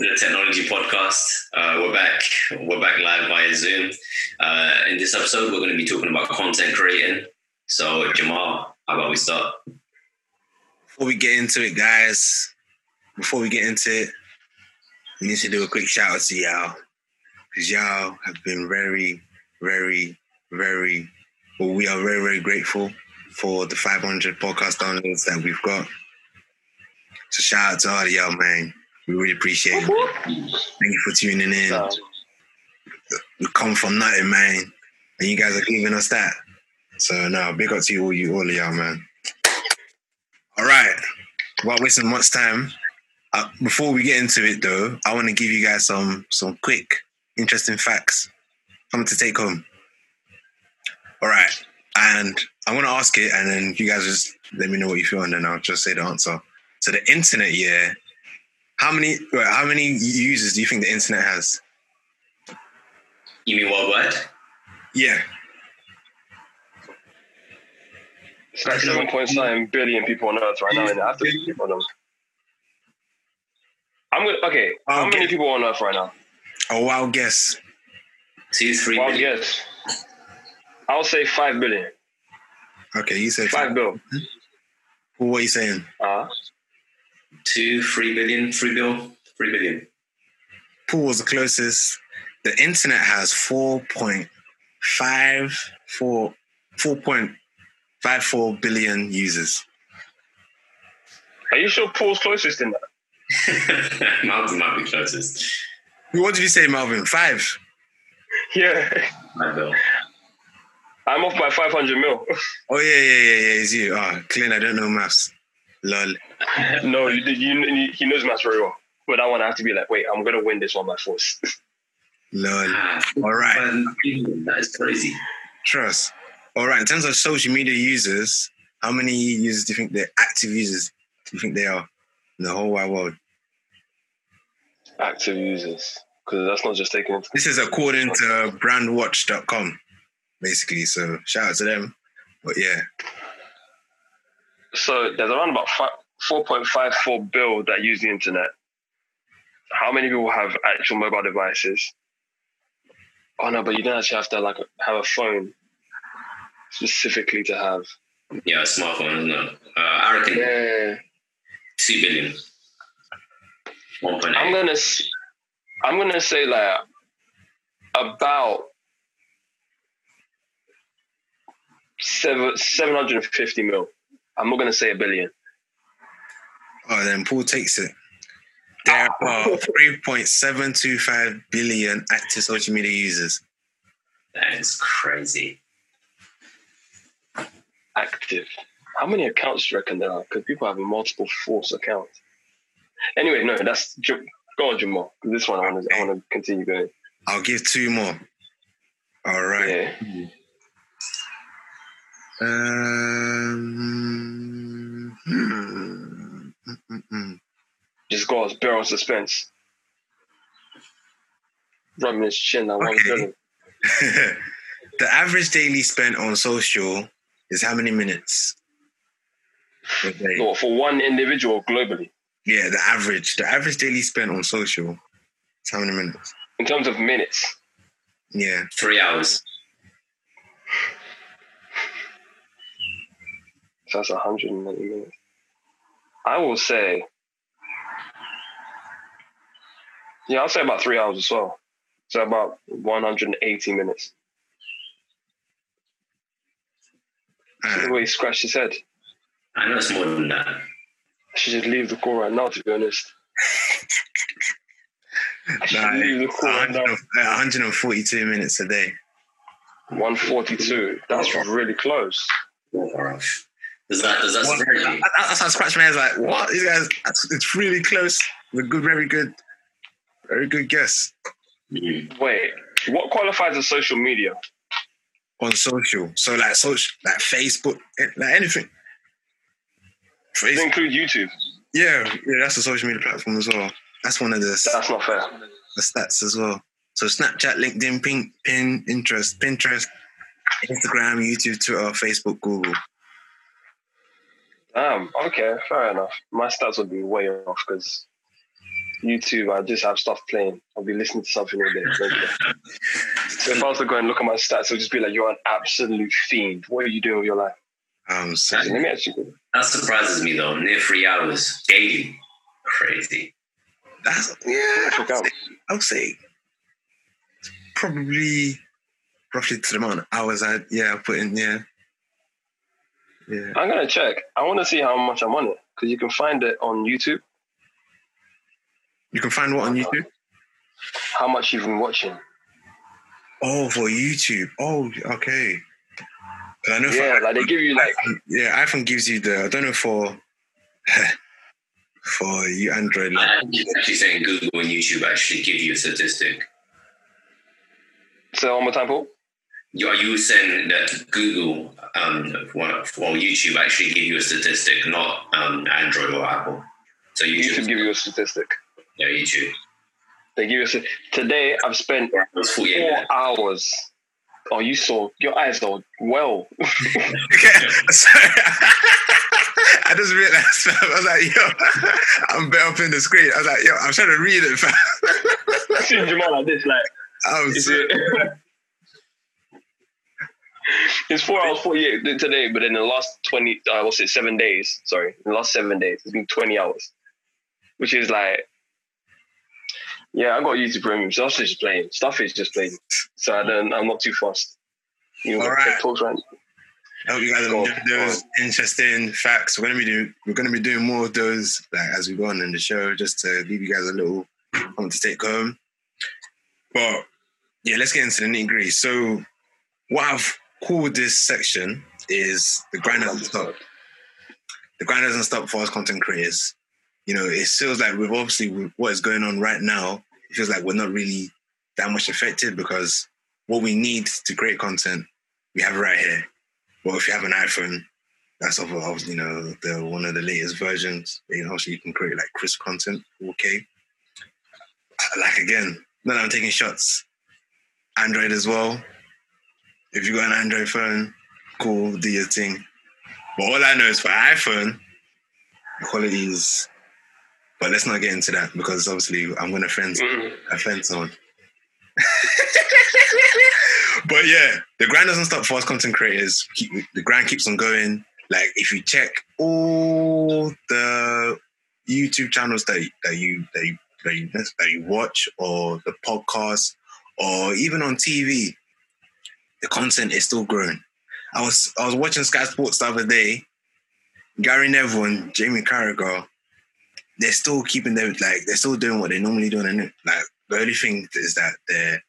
the Technology Podcast. Uh, we're back. We're back live via Zoom. Uh, in this episode, we're going to be talking about content creating. So, Jamal, how about we start? Before we get into it, guys, before we get into it, we need to do a quick shout out to y'all because y'all have been very, very, very, well, we are very, very grateful for the 500 podcast downloads that we've got. So shout out to all of y'all, man. We really appreciate it. Thank you for tuning in. So, We come from nothing, man, and you guys are giving us that. So no, big up to you all, you all of y'all, man. All right, without wasting much time, uh, before we get into it though, I want to give you guys some some quick, interesting facts, something to take home. All right, and I want to ask it, and then you guys just let me know what you feel, and then I'll just say the answer. So the internet, yeah, how many how many users do you think the internet has? You mean worldwide? Yeah, it's like 7.9 billion people on Earth right now, and I have to be people on them. I'm gonna okay. How Okay. many people on Earth right now? a wild guess. Two, three Wild billion. guess. I'll say five billion. Okay, you say Five bill. What are you saying? Uh, Two, three billion, three bill, three billion. Paul was the closest. The internet has 4.54 4.54 billion users. are you sure Paul's closest in that? Mountain might be closest. What did you say, Marvin? Five. Yeah, Five bill. I'm off by 500 mil. Oh yeah, yeah, yeah, yeah. It's you. Oh, Clint, I don't know maths. Lol. no, you, you, he knows maths very well. But that one, I have to be like, wait, I'm gonna win this one by force. Lol. All right. That is crazy. Trust. All right. In terms of social media users, how many users do you think they're active users? Do you think they are in the whole wide world? Active users, because that's not just taking This is according to brandwatch.com, basically. So shout out to them. But yeah, So there's around about 4.54 bill that use the internet. How many people have actual mobile devices? Oh no, but you don't actually have to like have a phone specifically to have. Yeah, a smartphone, isn't? Uh, I reckon Yeah, two billion. One point I'm gonna I'm gonna say like about seven seven hundred and fifty mil. I'm not gonna say a billion. Oh, then Paul takes it. There ah. are 3.725 billion active social media users. That is crazy. active. How many accounts do you reckon there are? Because people have multiple false accounts. Anyway, no, that's go on, Jamal. This one I want to I want to continue going. I'll give two more. All right. Yeah, Um, hmm, mm, mm, mm. just go as bear suspense. Rubbing his chin. That one Okay. the average daily spent on social is how many minutes? No, for one individual globally, Yeah, the average. The average daily spent on social is how many minutes? in terms of minutes, Yeah. Three hours. So that's 190 minutes. I will say, yeah, I'll say about three hours as well. So about 180 minutes. The way he scratched his head. I know it's more than that. I should just leave the call right now, to be honest. I should Nah, leave the call right 100 now. uh, 142 minutes a day. 142. That's really close. Does that does that What? surprise you? That- That's how I scratched my head. Like, what? These guys, that's, it's really close. A good, very good, very good guess Mhm. Wait, what qualifies as social media? on social. So, like, social, like Facebook, eh, like anything. Does it include YouTube? yeah, yeah, that's a social media platform as well. That's one of the, That's not fair. the stats as well. So, Snapchat, LinkedIn, Pin, Pin, Pinterest, Pinterest, Instagram, YouTube, Twitter, Facebook, Google. Um, okay, fair enough. My stats would be way off because YouTube, I just have stuff playing. I'll be listening to something all day. so if I was to go and look at my stats, it'll just be like, you're an absolute fiend. What are you doing with your life? Um, so, Let me actually. That surprises me though. Near three hours daily. Crazy. that's yeah. Check out. I would say probably roughly to the amount of hours I yeah I put in yeah yeah. I'm gonna check. I want to see how much I'm on it because you can find it on YouTube. You can find what on YouTube? How much you've been watching. Oh, for YouTube. Oh, okay. 'Cause I know Yeah, for like they give you like yeah, iPhone gives you the I don't know for for you Android like I'm actually saying Google and YouTube actually give you a statistic. So one more time, Paul. You are you saying that Google um, or or YouTube actually give you a statistic, not um, Android or Apple? So YouTube YouTube, give you a statistic. yeah, YouTube. They give you a today. I've spent It was 48 four hours. Oh, you saw your eyes are well. Okay, sorry. I just realized I was like, yo, I'm better up in the screen. I was like, yo, I'm trying to read it, fam. Seeing Jamal like this, like I was is it? it's four hours forty eight today, but in the last twenty, uh, what's it? Seven days. Sorry, in the last seven days, it's been twenty hours, which is like, yeah, I got YouTube Premium. Stuff is just playing. Stuff is just playing. So I don't. I'm not too fast. You know, All right. talks right. I hope you guys enjoyed those interesting facts. We're gonna be doing we're gonna be doing more of those like as we go on in the show, just to leave you guys a little something to take home. But yeah, let's get into the nitty gritty. So what I've this section is the grind doesn't stop. The grind doesn't stop for us content creators. You know, it feels like we've obviously what is going on right now, it feels like we're not really that much affected because what we need to create content, we have right here. Well, if you have an iPhone, that's of you know the one of the latest versions. You know, so you can create like crisp content. Okay, like again, then I'm taking shots. Android as well. If you got an Android phone, cool, do your thing. But all I know is for iPhone, the quality is. But let's not get into that because obviously I'm going to offend offend someone. but yeah, the grind doesn't stop for us content creators. Keep, the grind keeps on going. Like if you check all the YouTube channels that that you that you that you, that you watch or the podcast or even on TV, the content is still growing. I was I was watching Sky Sports the other day. Gary Neville and Jamie Carragher, they're still keeping their like they're still doing what they normally do, and like the only thing is that they're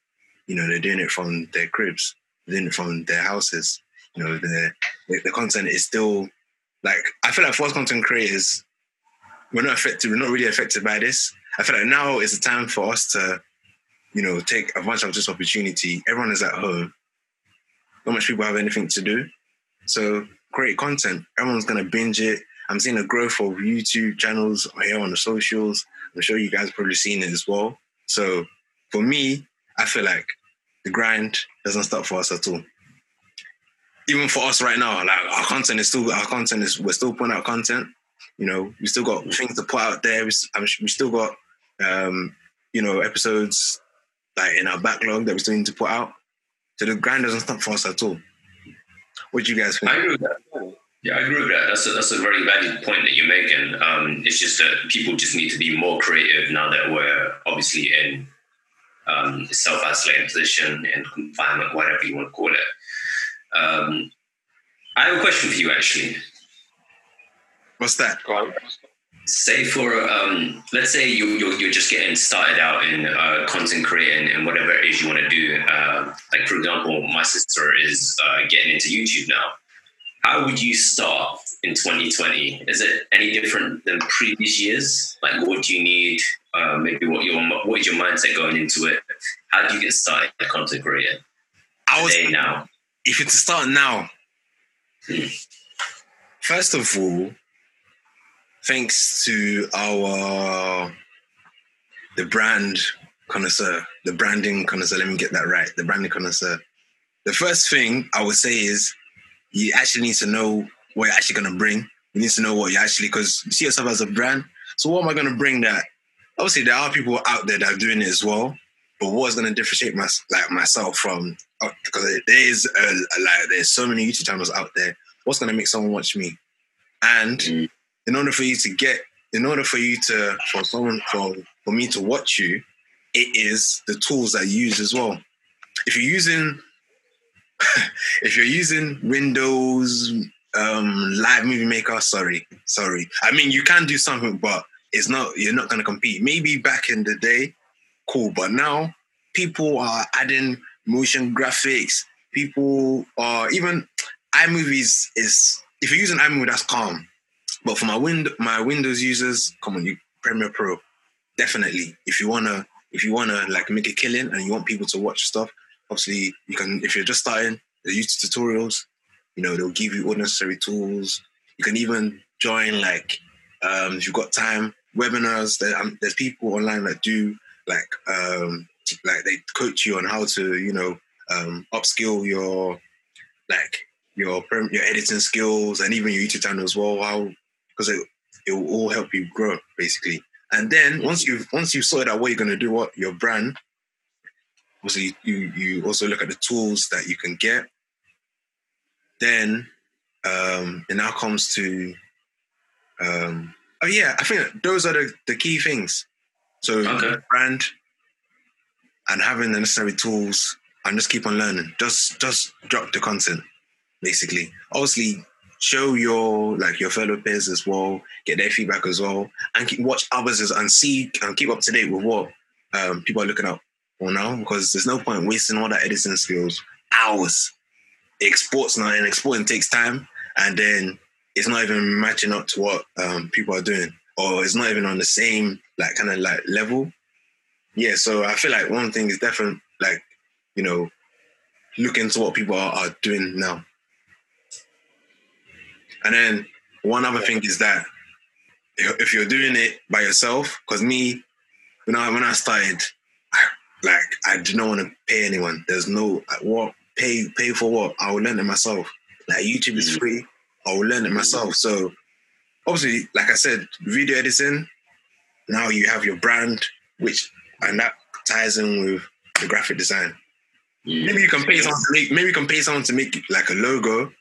you know they're doing it from their cribs, doing it from their houses. You know the the, content is still like I feel like for content creators, we're not affected. We're not really affected by this. I feel like now is the time for us to you know take advantage of this opportunity. Everyone is at home. Not much people have anything to do, so great content. Everyone's gonna binge it. I'm seeing a growth of YouTube channels here on the socials. I'm sure you guys probably seen it as well. So for me, I feel like the grind doesn't stop for us at all. Even for us right now, like our content is still our content is we're still putting out content. You know, we still got things to put out there. We, we still got um, you know episodes like in our backlog that we still need to put out. So the grind doesn't stop for us at all. What do you guys think? I agree with that. Yeah, I agree with that. That's a, that's a very valid point that you're making. Um, it's just that people just need to be more creative now that we're obviously in um, self-isolated position and confinement, whatever you want to call it. Um, I have a question for you, actually. What's that? Go on. Say for um, let's say you you're, you're just getting started out in uh, content creating and whatever it is you want to do. Uh, like for example, my sister is uh, getting into YouTube now. How would you start in 2020? Is it any different than previous years? Like, what do you need? Uh, maybe what your what is your mindset going into it? How do you get started in content creating I was today now? if it's to start now, Hmm. first of all, thanks to our the brand connoisseur, the branding connoisseur. Let me get that right. The branding connoisseur. The first thing I would say is you actually need to know what you're actually going to bring. You need to know what you actually because you see yourself as a brand. So what am I going to bring that obviously there are people out there that are doing it as well. But what's going to differentiate my, like myself from uh, because there is a, like there's so many YouTube channels out there. What's going to make someone watch me? And Mm. In order for you to get, in order for you to for someone for for me to watch you, it is the tools that you use as well. If you're using if you're using Windows um live movie maker, sorry, sorry. I mean you can do something, but it's not you're not gonna compete. Maybe back in the day, cool, but now people are adding motion graphics, people are even iMovies is if you're using iMovie, that's calm. But for my wind my Windows users, come on, you Premiere Pro, definitely. If you wanna if you wanna like make a killing and you want people to watch stuff, obviously you can if you're just starting the YouTube tutorials, you know, they'll give you all necessary tools. You can even join like um if you've got time, webinars. There, um, there's people online that do like um like they coach you on how to, you know, um upskill your like your your editing skills and even your YouTube channel as well. How because it it will all help you grow basically. And then once you've once you've sorted out what you're gonna do, what your brand, obviously you you also look at the tools that you can get. Then um it now comes to um oh yeah, I think those are the, the key things. So Okay. brand and having the necessary tools and just keep on learning. Just just drop the content, basically. Obviously, show your like your fellow peers as well, get their feedback as well, and keep, watch others as, and see and keep up to date with what um, people are looking out for now. Because there's no point wasting all that editing skills hours. Exports now and exporting takes time, and then it's not even matching up to what um, people are doing, or it's not even on the same like kind of like level. Yeah, so I feel like one thing is definitely like you know look into what people are, are doing now. And then one other thing is that if you're doing it by yourself, because me, when I when I started, I, like I did not want to pay anyone. There's no what pay pay for what I will learn it myself. Like YouTube is Mhm. free. I will learn it myself. So obviously, like I said, video editing. Now you have your brand, which and that ties in with the graphic design. Mm. Maybe you can pay someone to make maybe you can pay someone to make like a logo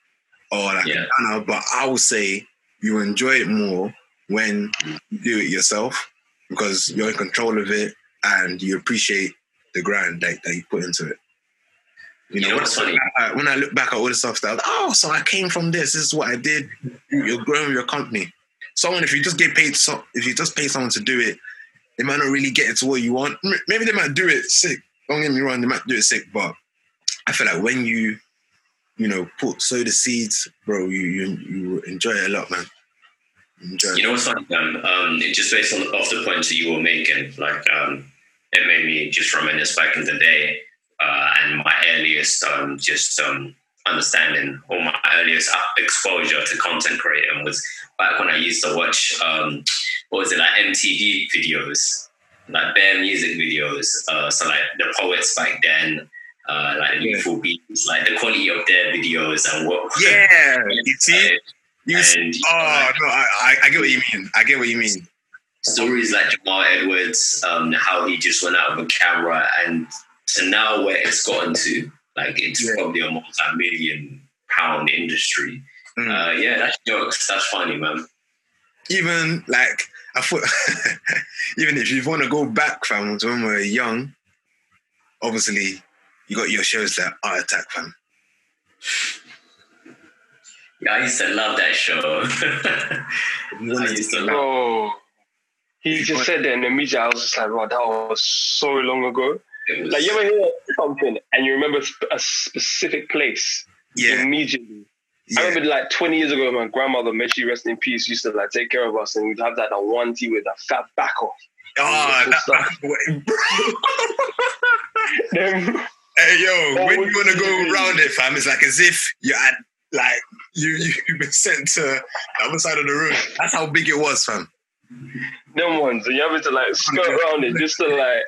or like Yeah. a banner, but I would say you enjoy it more when you do it yourself because you're in control of it and you appreciate the grind that, that you put into it. You You know, know when, what's funny? I, when I look back at all the stuff that I was, oh, so I came from this. This is what I did. You're growing your company. Someone, if you just get paid, so if you just pay someone to do it, they might not really get it to what you want. Maybe they might do it sick. Don't get me wrong, they might do it sick, but I feel like when you, you know, put sow the seeds, bro, you you you enjoy it a lot, man. Enjoy. You know what's funny, man? Um, it just based on off the points that you were making, like um, it made me just reminisce back in the day uh, and my earliest um, just um, understanding or my earliest exposure to content creating was back when I used to watch um, what was it like MTV videos, like bare music videos. Uh, so like the poets back then. Uh, like the Yeah. Beats, like the quality of their videos and what. yeah, you see, you see. and, Oh no, I, I get what you mean. I get what you mean. stories like Jamal Edwards, um, how he just went out of a camera, and to now where it's gotten to, like it's Yeah. probably a multi-million pound industry. Mm. Uh, yeah, that's jokes. That's funny, man. even like I thought, even if you want to go back, fam, to when we were young, obviously you got your shows like Art Attack, fam. Yeah, I used to love that show. You I used to to go back. Bro, he just said that, and immediately I was just like, "Wow, that was so long ago." was, Like you ever hear something and you remember a specific place Yeah, immediately. I remember like 20 years ago, my grandmother, may she rest in peace, used to like take care of us, and we'd have that one tea with a fat back off. Ah, oh, Good stuff. that, Then hey yo, Oh, when you want to go around it, fam, it's like as if you're at like you you've been sent to the other side of the room. That's how big it was, fam. them ones, and you having to like skirt around it just to like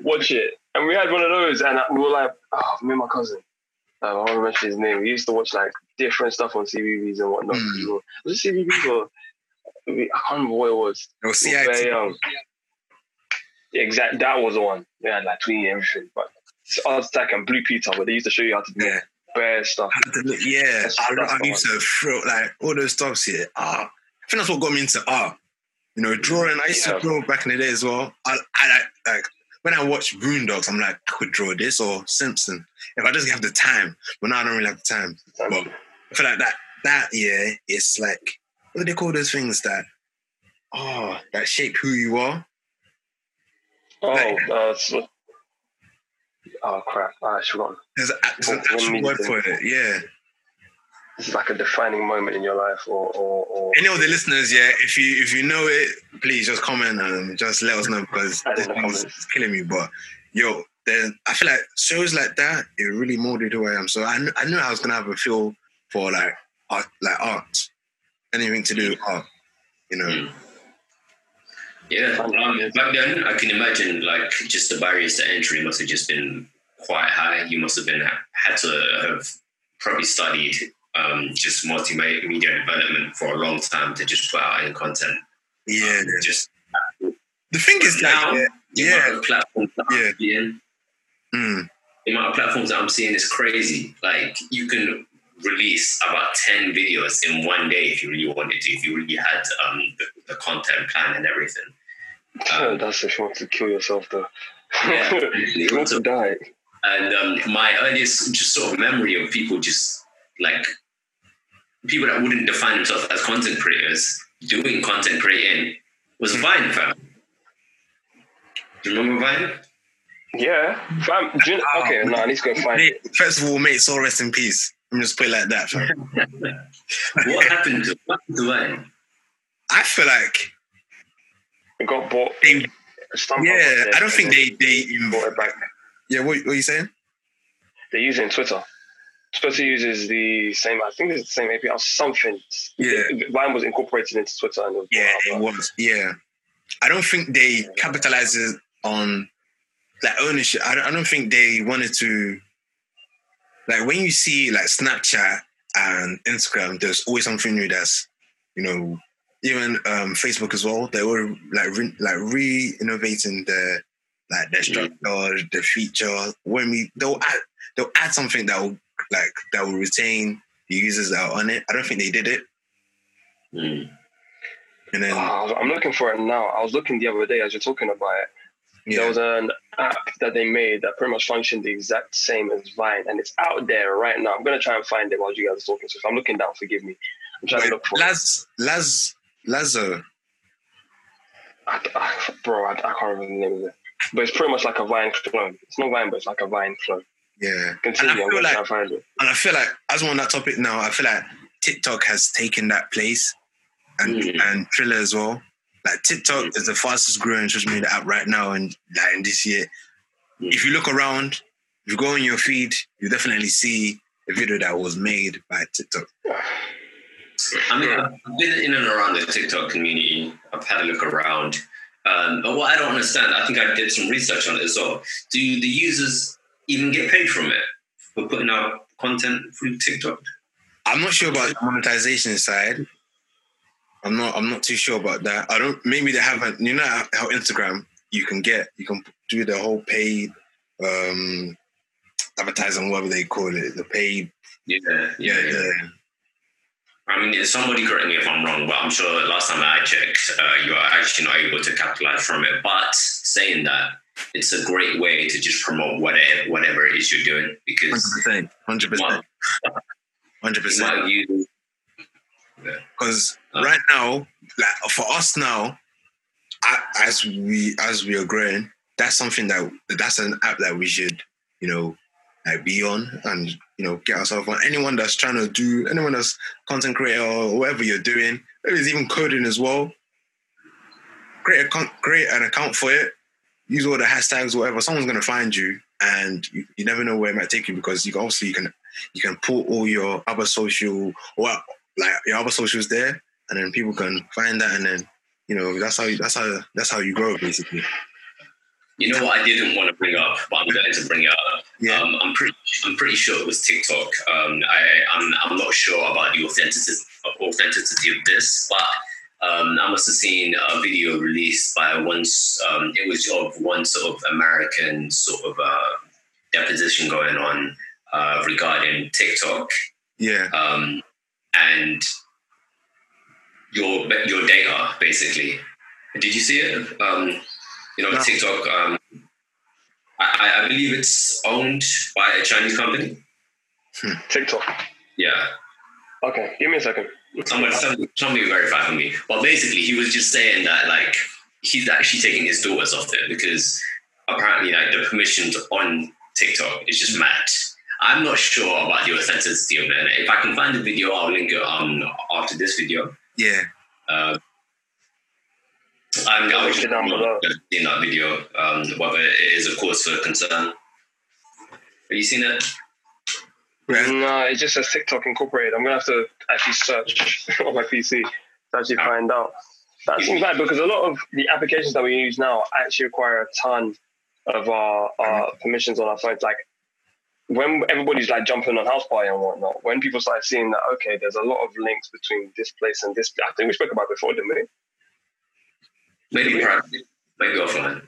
watch it. And we had one of those, and we were like, oh, me and my cousin. Um, I don't remember his name. We used to watch like different stuff on CBBC and whatnot. Mm. Was it CBBC or I can't remember what it was. It was were very CIT. exact that was the one. They had like tweeting everything, but it's Art Attack and Blue Peter, where they used to show you how to do Yeah. bare stuff. Yeah, That's- I, that's I used to throw like all those stuffs here. Ah, I think that's what got me into art. You know, drawing. I used Yeah. to draw back in the day as well. I, I like like when I watch Boondocks, I'm like, I could draw this or Simpson if I just have the time. But now I don't really have the time. But I feel like that that yeah, it's like what do they call those things that oh that shape who you are? Oh, uh, so, oh crap! I forgot. There's, a, there's an What- what actual word for it. Yeah. This is like a defining moment in your life, or or, or Any of the listeners, yeah, if you if you know it, please just comment and just let us know because this thing is killing me. But yo, then I feel like shows like that it really molded who I am. So I knew, I knew I was gonna have a feel for like art, like art, anything to do with art. You know, Mm. Yeah, um, back then I can imagine like just the barriers to entry must have just been quite high. You must have been had to have probably studied um, just multimedia development for a long time to just put out any content. yeah. Um, just The thing is now, the yeah, of platforms that Yeah. I'm seeing, mm, the amount of platforms that I'm seeing is crazy. Like you can release about ten videos in one day if you really wanted to, if you really had um, the, the content plan and everything. Um, that's if you want to kill yourself, though. Yeah. you want to die. And um, my earliest just sort of memory of people just like people that wouldn't define themselves as content creators doing content creating was Vine, fam. Do you remember Vine? Yeah, fam. Do you, okay, no, I need to go find mate, it. first of all, mate, so rest in peace. I'm just put it like that. fam. What happened to, what happened to Vine? I feel like It got bought. they, yeah, I don't think they they bought it back. yeah. What, what are you saying? They're using Twitter. Twitter uses the same. I think it's the same API or something. Yeah. Vine was incorporated into Twitter and Yeah, it was. Yeah, I don't think they capitalized on like ownership. I don't, I don't think they wanted to. Like when you see like Snapchat and Instagram, there's always something new that's you know even um, Facebook as well. They were like re, like re-innovating the like the structure, the feature. When we they'll add they'll add something that will like that will retain the users that are on it. I don't think they did it. Mm. And then Oh, I'm looking for it now. I was looking the other day as you're talking about it. There was an app that they made that pretty much functioned the exact same as Vine, and it's out there right now. I'm gonna try and find it while you guys are talking. So if I'm looking down, forgive me. I'm trying Wait, to look for it. Laz Laz Lazo. I, I, bro, I, I can't remember the name of it. But it's pretty much like a Vine clone. It's not Vine, but it's like a Vine clone. Yeah. Continue. And I feel like and find it. and I feel like as we're on that topic now, I feel like TikTok has taken that place and Mm. and Triller as well. Like TikTok is the fastest growing social media app right now and like in this year. Mm. If you look around, if you go on your feed, you definitely see a video that was made by TikTok. I mean, I've been in and around the TikTok community. I've had a look around. Um, but what I don't understand, I think I did some research on it as well. Do the users even get paid from it for putting out content through TikTok? I'm not sure about the monetization side. I'm not. I'm not too sure about that. I don't. Maybe they haven't. You know how how Instagram you can get. You can do the whole paid um advertising, whatever they call it. The paid. Yeah, yeah, yeah. I mean, somebody correct me if I'm wrong, but I'm sure last time I checked, uh, you are actually not able to capitalize from it. But saying that, it's a great way to just promote whatever whatever it is you're doing Hundred because percent. 100%, 100%. Because right now, like for us now, as we as we are growing, that's something that that's an app that we should, you know, like be on and you know get ourselves on. Anyone that's trying to do, anyone that's content creator or whatever you're doing, maybe it's even coding as well. Create a create an account for it. Use all the hashtags, whatever. Someone's gonna find you, and you, you never know where it might take you because you can obviously you can you can put all your other social or like your other socials there, and then people can find that, and then you know that's how that's how that's how you grow basically. You know what I didn't want to bring up, but I'm going to bring it up. Yeah, Um, I'm pretty, I'm pretty sure it was TikTok. Um, I, I'm, I'm not sure about the authenticity, authenticity of this, but Um, I must have seen a video released by once. Um, it was of one sort of American sort of uh, deposition going on uh, regarding TikTok Yeah. um, and your your data basically. Did you see it? You know, No. TikTok. Um, I, I believe it's owned by a Chinese company. TikTok. Yeah, Okay, give me a second. somebody somebody, somebody verify for me. But basically, he was just saying that like he's actually taking his daughters off there because apparently like the permissions on TikTok is just mad. I'm not sure about the authenticity of it. If I can find the video, I'll link it on after this video. Yeah. Uh, I'm, I was Link it down below. in that video, um, whether it is a cause for concern. Have you seen it? No, it just says TikTok Incorporated. I'm gonna have to actually search on my PC to actually find out. That seems bad because a lot of the applications that we use now actually require a ton of our, our permissions on our phones. Like when everybody's like jumping on house party and whatnot, when people start seeing that okay, there's a lot of links between this place and this. I think we spoke about before, didn't we? Maybe private, maybe offline.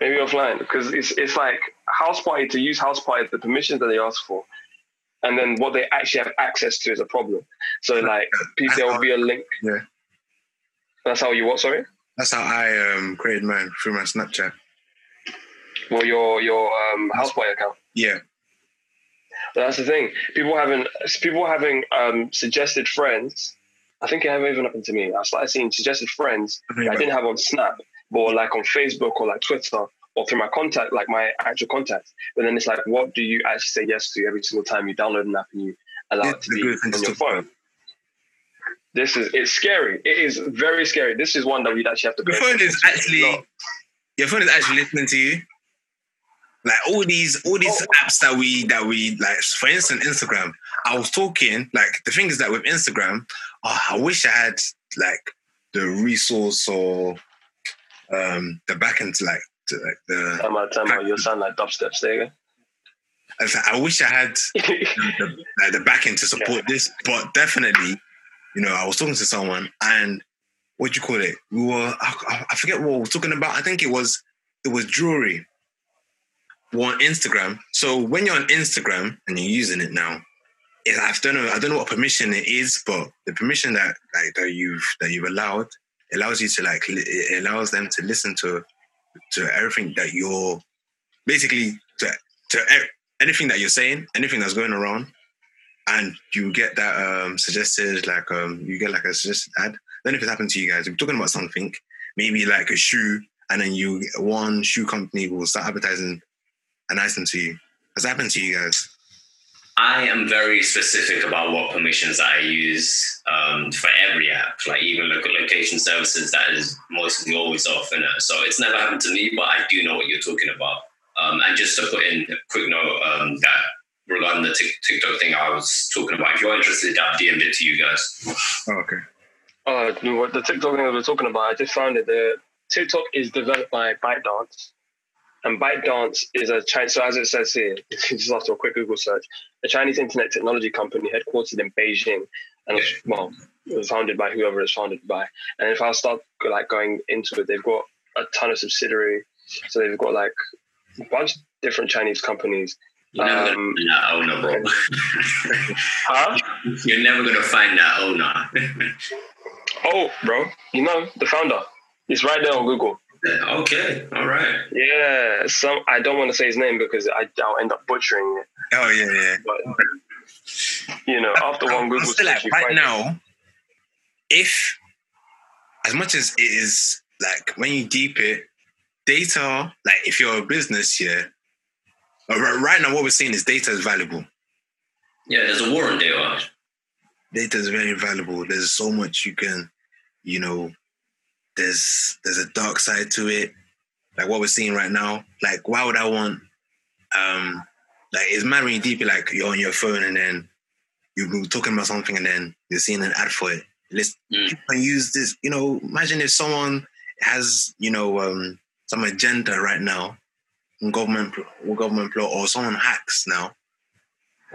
Maybe offline because it's it's like house party to use house party, the permissions that they ask for, and then what they actually have access to is a problem. So like people, there will be a link. Yeah. That's how you what? Sorry. That's how I um created mine through my Snapchat. Well, your your um, house party account. Yeah. But that's the thing. People having people having um, suggested friends. I think it even happened to me. I started seeing suggested friends that I didn't have on Snap, but like on Facebook or like Twitter or through my contact, like my actual contacts. But then it's like, what do you actually say yes to every single time you download an app and you allow it to be on your phone? This is it's scary. It is very scary. This is one that we'd actually have to. Your phone is actually your phone is actually listening to you. Like all these all these Oh. apps that we that we like for instance Instagram. I was talking like the thing is that with Instagram, oh, I wish I had like the resource or um the back end to like to like the Time out, time out. You sound like dubstep. Again. I wish I had the, like, the back end to support this, but definitely, you know, I was talking to someone and what do you call it? We were I, I forget what we were talking about. I think it was it was jewelry. We're on Instagram. So when you're on Instagram and you're using it now, I don't know. I don't know what permission it is, but the permission that like that you've that you've allowed allows you to like it allows them to listen to to everything that you're basically to to anything that you're saying, anything that's going around, and you get that um suggested like um you get like a suggested ad. Then if it happened to you guys, we're talking about something, maybe like a shoe, and then you one shoe company will start advertising an item to you. Has happened to you guys? I am very specific about what permissions I use um, for every app, like even local location services. That is mostly always off, and so it's never happened to me. But I do know what you're talking about. Um, and just to put in a quick note um, that regarding the TikTok thing I was talking about, if you're interested, I've DM'd it to you guys. Oh, okay. Uh, you know what the TikTok thing that we're talking about, I just found it. The TikTok is developed by ByteDance, and ByteDance is a Chinese. So as it says here, just after a quick Google search, a Chinese internet technology company headquartered in Beijing, and well, it was founded by whoever it's founded by. And if I start like going into it, they've got a ton of subsidiary. So they've got like a bunch of different Chinese companies. You're never Um, gonna find that owner, bro. Huh? you're never gonna find that owner. Oh, bro, you know the founder. It's right there on Google. Okay, all right. Yeah, some I don't want to say his name because I, I'll end up butchering it. Oh yeah, yeah. But you know, after one I'm Google search, like right find now, if as much as it is like when you deep it, data, like if you're a business here, uh, right right now what we're seeing is data is valuable. Yeah, there's a war on data. Data is very valuable. There's so much you can, you know, there's there's a dark side to it. Like what we're seeing right now. Like why would I want um like it's mad when you deep like you're on your phone and then you're talking about something and then you're seeing an ad for it. Let's Mm. use this, you know, imagine if someone has, you know, um some agenda right now, government or government plot, or someone hacks now,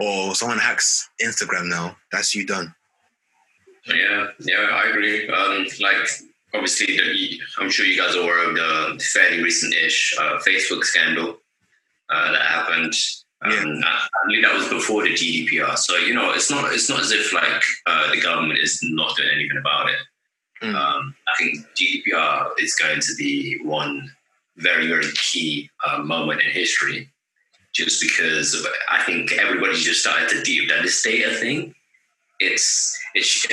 or someone hacks Instagram now, that's you done. Yeah, yeah, I agree. Um, like obviously, the, I'm sure you guys are aware of the fairly recent-ish uh, Facebook scandal uh, that happened. Um, yeah. I, believe that was before the GDPR. So you know, it's not it's not as if like uh, the government is not doing anything about it. Mm. Um, I think GDPR is going to be one very very key uh, moment in history, just because I think everybody's just started to deep that this data thing. It's it's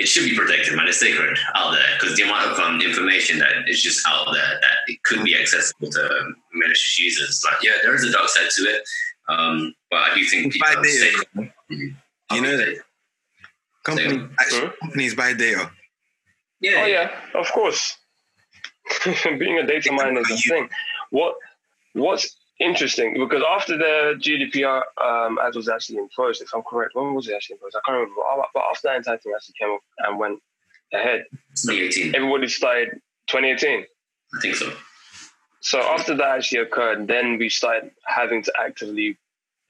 it should be protected, man. It's sacred out there because the amount of um, information that is just out there that it could be accessible to malicious users. Like, yeah, there is a dark side to it, um, but I do think people buy data. You know that company, actually, companies buy data. Yeah. Oh yeah, of course. Being a data miner is a thing. What What's interesting because after the GDPR um, as was actually enforced, if I'm correct, when was it actually enforced? I can't remember. But after that entire thing actually came up and went ahead, 2018. Everybody started 2018. I think so. So after that actually occurred, then we started having to actively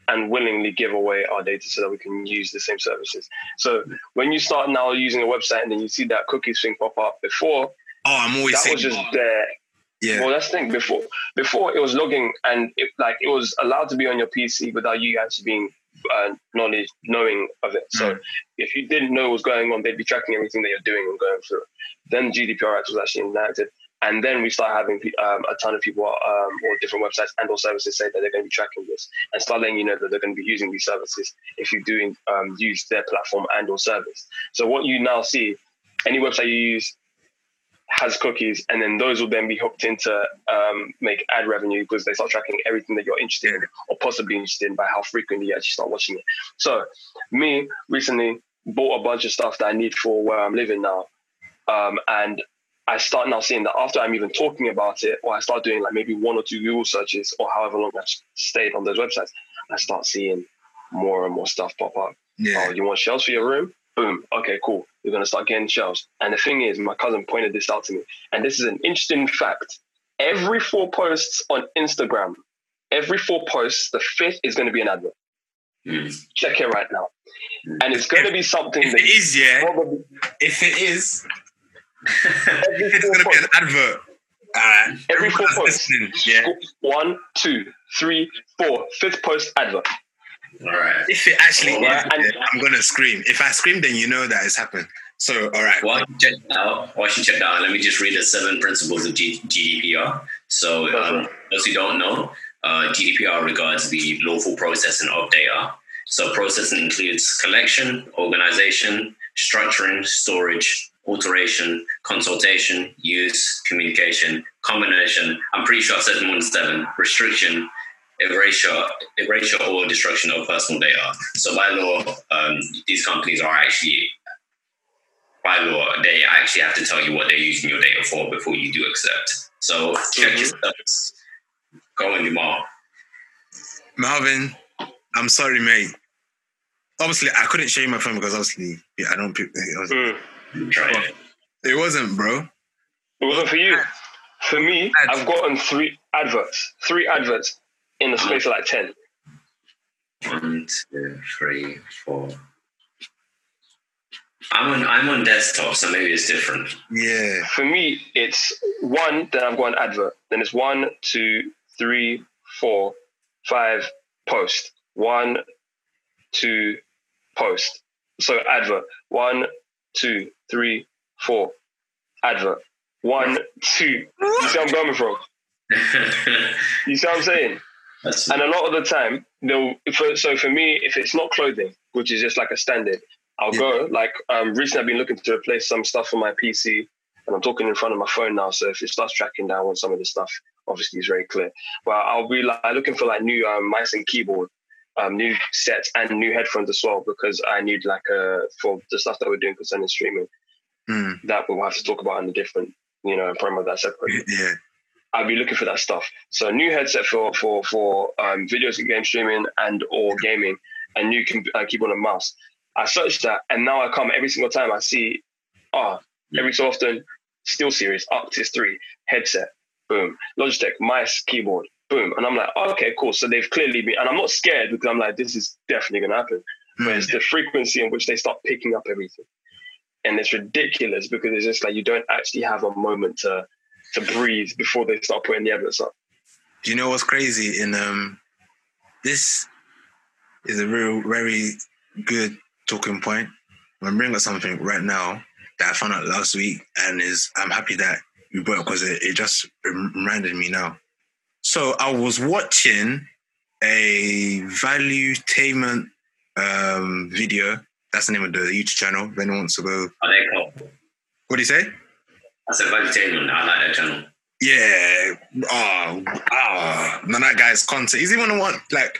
and willingly give away our data so that we can use the same services. So when you start now using a website and then you see that cookies thing pop up before, oh, I'm always that was just there yeah. Well, that's the thing. Before, before it was logging, and it, like it was allowed to be on your PC without you actually being uh, knowledge, knowing of it. So, mm. if you didn't know what was going on, they'd be tracking everything that you're doing and going through. Then GDPR Act was actually enacted, and then we start having um, a ton of people um, or different websites and or services say that they're going to be tracking this and start letting you know that they're going to be using these services if you do um, use their platform and or service. So what you now see, any website you use has cookies, and then those will then be hooked into um, make ad revenue because they start tracking everything that you're interested in or possibly interested in by how frequently you actually start watching it. So, me recently bought a bunch of stuff that I need for where I'm living now, um, and I start now seeing that after I'm even talking about it, or I start doing like maybe one or two Google searches, or however long I've stayed on those websites, I start seeing more and more stuff pop up. Yeah. Oh, you want shelves for your room? Boom. Okay, cool. You're going to start getting shelves. And the thing is, my cousin pointed this out to me. And this is an interesting fact. Every four posts on Instagram, every four posts, the fifth is going to be an advert. Mm. Check it right now. And it's going to be something if that it is, yeah. Probably, if it is, it's going to be an advert. Uh, every four posts. Yeah. One, two, three, four. Fifth post advert. All right. If it actually is, I'm gonna scream. If I scream, then you know that it's happened. So, all right. While you check out, while you check that out, let me just read the seven principles of G- GDPR. So, um, those who don't know, uh, GDPR regards the lawful processing of data. So, processing includes collection, organization, structuring, storage, alteration, consultation, use, communication, combination. I'm pretty sure I said more than seven. Restriction, erasure, erasure or destruction of personal data. So by law, um, these companies are actually, by law, they actually have to tell you what they're using your data for before you do accept. So check mm-hmm. your steps. Go on, Jamal. Marvin, I'm sorry, mate. Obviously, I couldn't show you my phone because obviously yeah, I don't. It wasn't, mm. It. it wasn't, bro. It wasn't for you. For me, I've gotten three adverts. Three adverts in the space of like 10. One, two, three, four. I'm on I'm on desktop, so maybe it's different. Yeah. For me, it's one, then I've got an advert. Then it's one, two, three, four, five, post. One, two, post. So advert. One, two, three, four. Advert. One, two. You see I'm coming from? you see what I'm saying? And a lot of the time, they'll. For, so for me, if it's not clothing, which is just like a standard, I'll yeah. go. Like um, recently, I've been looking to replace some stuff on my PC, and I'm talking in front of my phone now. So if it starts tracking down on some of the stuff, obviously it's very clear. But I'll be like looking for like new um, mice and keyboard, um, new sets and new headphones as well because I need like a uh, for the stuff that we're doing concerning streaming. Mm. That we'll have to talk about in a different, you know, promo that separate. Yeah. I'd be looking for that stuff. So a new headset for for for um, and game streaming and or gaming, and new com- uh, keyboard and mouse. I searched that, and now I come every single time I see, ah, oh, every so often, SteelSeries Arctis three headset, boom, Logitech mice keyboard, boom, and I'm like, oh, okay, cool. So they've clearly been, and I'm not scared because I'm like, this is definitely gonna happen. but it's the frequency in which they start picking up everything. And it's ridiculous because it's just like you don't actually have a moment to to breathe before they start putting the evidence up. Do you know what's crazy? In um, this is a real very good talking point. I'm bringing up something right now that I found out last week, and is I'm happy that you brought it because it, it just reminded me now. So I was watching a valuetainment um, video. That's the name of the YouTube channel. If anyone wants to go, Are they cool? what do you say? I said Valuetainment. I like that channel. Yeah. Oh, oh, no, that guy's content. He's even the one like.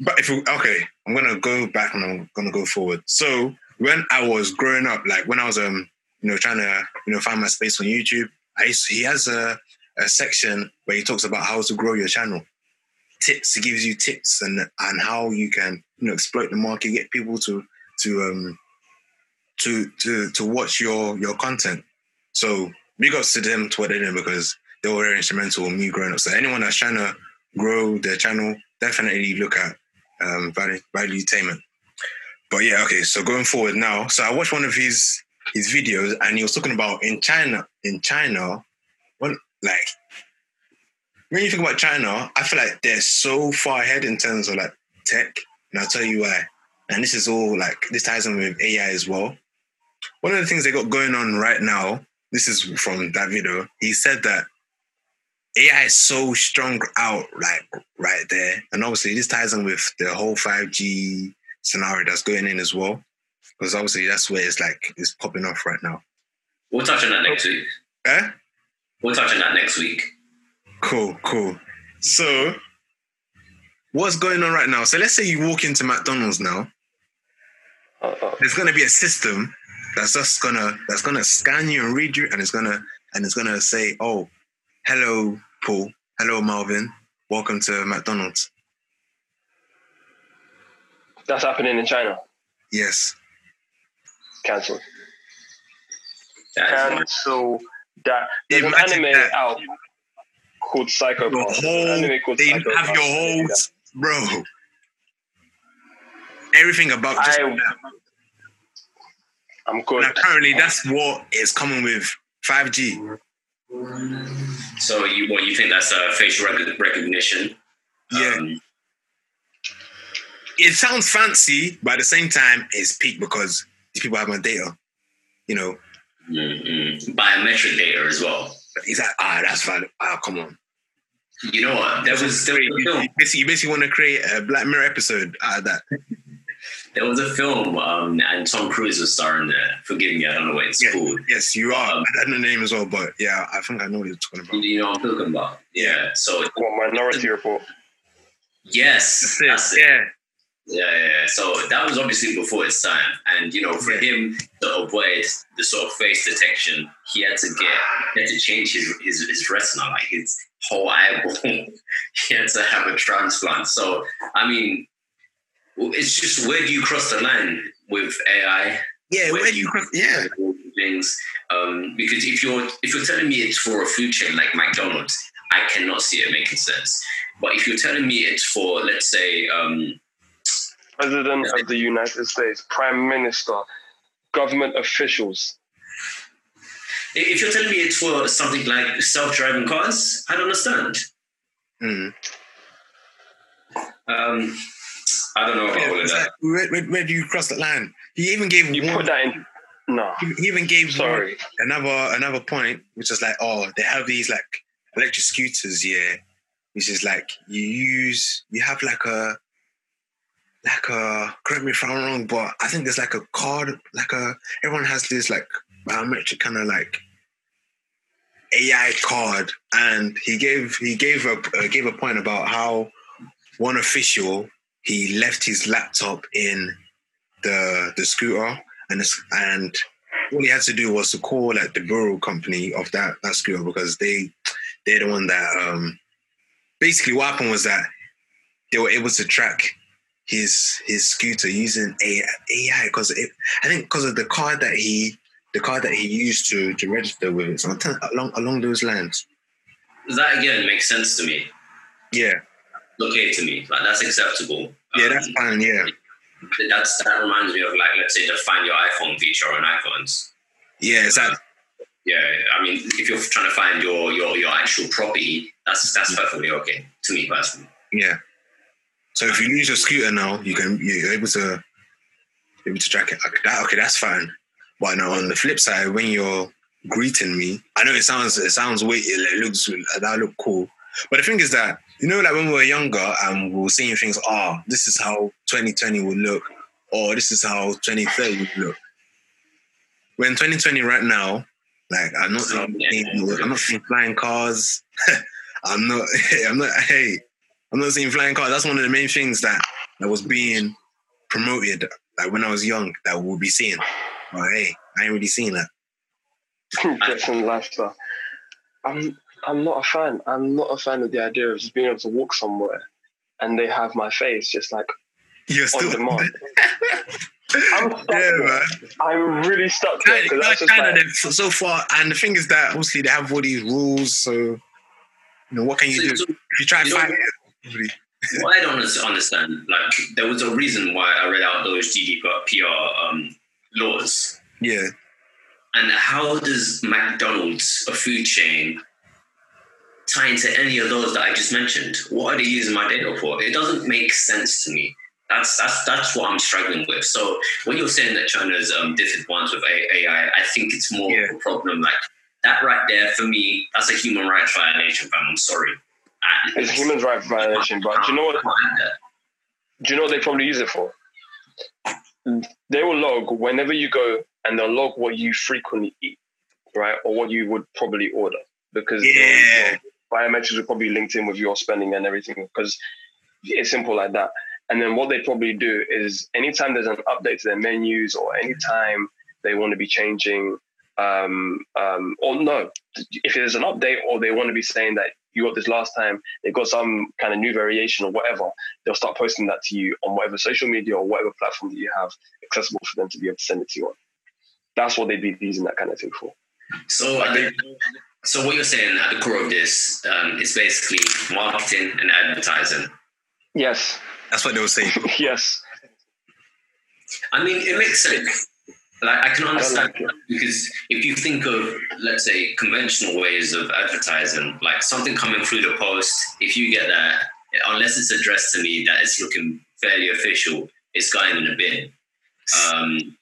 But if we, okay, I'm gonna go back and I'm gonna go forward. So when I was growing up, like when I was um, you know, trying to you know find my space on YouTube, I used he has a a section where he talks about how to grow your channel. Tips. He gives you tips and and how you can you know exploit the market, get people to to um to to to watch your your content. So big ups to them to what they're doing because they were very instrumental in me growing up. So anyone that's trying to grow their channel, definitely look at um, value valuetainment. But yeah, okay. So going forward now, so I watched one of his his videos, and he was talking about in China. In China, when like when you think about China, I feel like they're so far ahead in terms of like tech, and I'll tell you why. And this is all like this ties in with AI as well. One of the things they got going on right now, this is from Davido. He said that AI is so strong out like right there, and obviously this ties in with the whole five G scenario that's going in as well, because obviously that's where it's like it's popping off right now. We'll touch on that next week. Eh? We'll touch on that next week. Cool, cool. So, what's going on right now? So, let's say you walk into McDonald's now. Uh, uh, There's going to be a system that's just gonna that's gonna scan you and read you, and it's gonna and it's gonna say, "Oh, hello, Paul. Hello, Marvin. Welcome to McDonald's." that's happening in China. Yes. Cancelled. That is one. Cancel that. There's an Imagine anime that. out called Psycho Your whole, anime called they Psycho have your whole, bro. Everything about just I- that. I'm good. And apparently that's what is coming with 5G. So you what you think that's uh, facial rec- recognition? Yeah. Um, It sounds fancy, but at the same time, it's peak because these people have my data. You know, mm, mm. biometric data as well. he's like, ah, that's fine. Ah, come on. You know what? There was there was a you, film. you basically, you basically want to create a Black Mirror episode out of that. There was a film, um, and Tom Cruise was starring there. Forgive me, I don't know what it's Yeah. called. Yes, you are. Um, I don't know the name as well, but yeah, I think I know what you're talking about. you know what I'm talking about? Yeah. So What, Minority Report. yes, that's it. Yeah. Yeah, yeah, yeah. So that was obviously before its time, and you know, for Yeah. him to avoid the sort of face detection, he had to get, he had to change his his, his retina, like his whole eyeball. he had to have a transplant. So, I mean, it's just where do you cross the line with AI? Yeah, Where where do you cross? Yeah. things. Um, because if you're if you're telling me it's for a food chain like McDonald's, I cannot see it making sense. But if you're telling me it's for, let's say, um, President of the United States, Prime Minister, government officials. If you're telling me it's for something like self-driving cars, I don't understand. Mm. Um, I don't know about all of It's that. like, where, where, where do you cross the line? He even gave You one. put that in. No, he even gave one- sorry. another another point, which is like, oh, they have these like electric scooters, yeah, which is like you use you have like a like a correct me if I'm wrong, but I think there's like a card, like a everyone has this like biometric kind of like AI card, and he gave he gave a uh, gave a point about how one official he left his laptop in the the scooter and it's, and all he had to do was to call like the bureau company of that that scooter because they they're the one that um basically what happened was that they were able to track his his scooter using AI AI because I think because of the card that he the card that he used to to register with it. So along along those lines. That again makes sense to me. Yeah, Okay to me, like that's acceptable. yeah, Um, that's fine. Yeah, That's that reminds me of like let's say the find your iPhone feature on iPhones. Yeah, exactly. Yeah, I mean, if you're trying to find your your your actual property, that's that's perfectly okay to me personally. Yeah. So if you lose your scooter now, you can you're able to able to track it. Okay, that, okay, that's fine. But now on the flip side, when you're greeting me, I know it sounds it sounds weird. It looks that look cool. But the thing is that you know, like when we were younger and we were seeing things. Oh, this is how 2020 would look, or this is how 2030 would look. We're in 2020 right now, like I'm not, I'm, I'm not seeing flying cars. I'm not. I'm not. Hey, I'm not seeing flying cars. That's one of the main things that that was being promoted. Like when I was young, that we'll be seeing. But hey, I ain't really seeing that. Jetson lifestyle. I'm um, I'm not a fan. I'm not a fan of the idea of just being able to walk somewhere and they have my face just like You're still on demand. I'm stuck. Yeah, man. I'm really stuck there. Kind, that's kind like, of so far, and the thing is that obviously they have all these rules. So, you know, what can you so, do? if you try to fight it, what I don't understand, like, there was a reason why I read out those GDPR um, laws. Yeah. And how does McDonald's, a food chain, tie into any of those that I just mentioned? What are they using my data for? It doesn't make sense to me. That's that's that's what I'm struggling with. So when you're saying that China's um, disadvantaged with AI, I think it's more yeah. of a problem. Like that right there for me, that's a human rights violation. Fam. I'm sorry. It's a human rights violation, but do you know what? Do you know what they probably use it for? They will log whenever you go, and they'll log what you frequently eat, right, or what you would probably order, because yeah. Biometrics will probably linked in with your spending and everything. Because it's simple like that. And then what they probably do is anytime there's an update to their menus or anytime they want to be changing, um, um, or no, if there's an update or they want to be saying that you got this last time, they've got some kind of new variation or whatever, they'll start posting that to you on whatever social media or whatever platform that you have accessible for them to be able to send it to you on. That's what they'd be using that kind of thing for. So, so what you're saying at the core of this um, is basically marketing and advertising. Yes. That's what they were saying. yes. I mean, it makes sense. Like I can understand I like because if you think of let's say conventional ways of advertising, like something coming through the post, if you get that, unless it's addressed to me that it's looking fairly official, it's going in a bin. Um,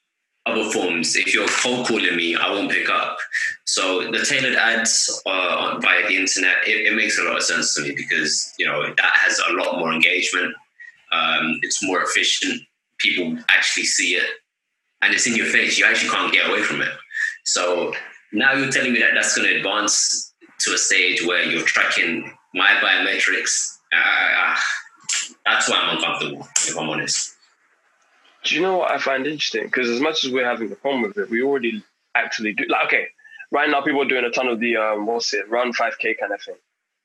other forms, if you're cold calling me, I won't pick up. So the tailored ads uh, via the internet, it, it, makes a lot of sense to me because you know that has a lot more engagement. Um, it's more efficient. People actually see it and it's in your face. You actually can't get away from it. So now you're telling me that that's going to advance to a stage where you're tracking my biometrics. Uh, that's why I'm uncomfortable, if I'm honest. Do you know what I find interesting? Because as much as we're having a problem with it, we already actually do. Like, okay, right now people are doing a ton of the um, what's it, run 5K kind of thing.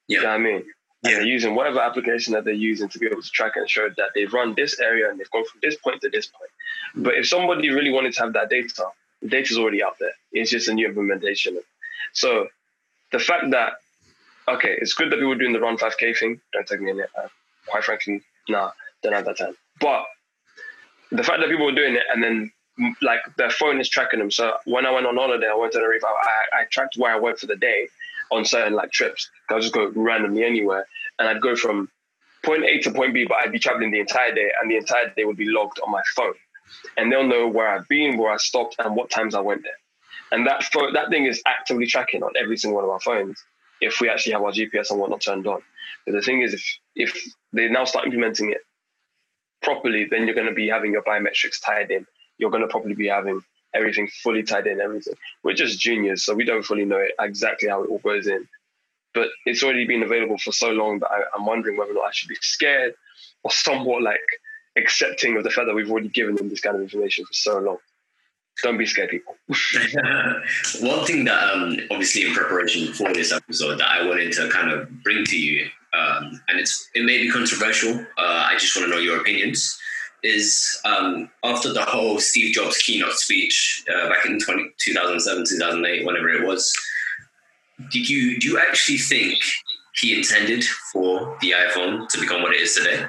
Yeah. You know what I mean? And yeah. they're using whatever application that they're using to be able to track and show that they've run this area and they've gone from this point to this point. But if somebody really wanted to have that data, the data's already out there. It's just a new implementation. So the fact that okay, it's good that people are doing the run 5k thing. Don't take me in it. Uh, quite frankly, nah, don't have that time. But the fact that people are doing it and then like their phone is tracking them. So when I went on holiday, I went to the reef. I, I tracked where I went for the day on certain like trips. I'll just go randomly anywhere, and I'd go from point A to point B, but I'd be traveling the entire day, and the entire day would be logged on my phone and they'll know where I've been, where I stopped, and what times I went there. And that phone, that thing is actively tracking on every single one of our phones if we actually have our GPS and whatnot turned on. But the thing is, if if they now start implementing it properly, then you're going to be having your biometrics tied in. You're going to probably be having everything fully tied in. Everything. We're just juniors, so we don't fully know exactly how it all goes in. But it's already been available for so long that I, I'm wondering whether or not I should be scared or somewhat like accepting of the fact that we've already given them this kind of information for so long. Don't be scared, people. One thing that, um, obviously, in preparation for this episode, that I wanted to kind of bring to you, um, and it's it may be controversial. Uh, I just want to know your opinions. Is um, after the whole Steve Jobs keynote speech uh, back in 20, 2007, 2008, whenever it was, did you do you actually think he intended for the iPhone to become what it is today?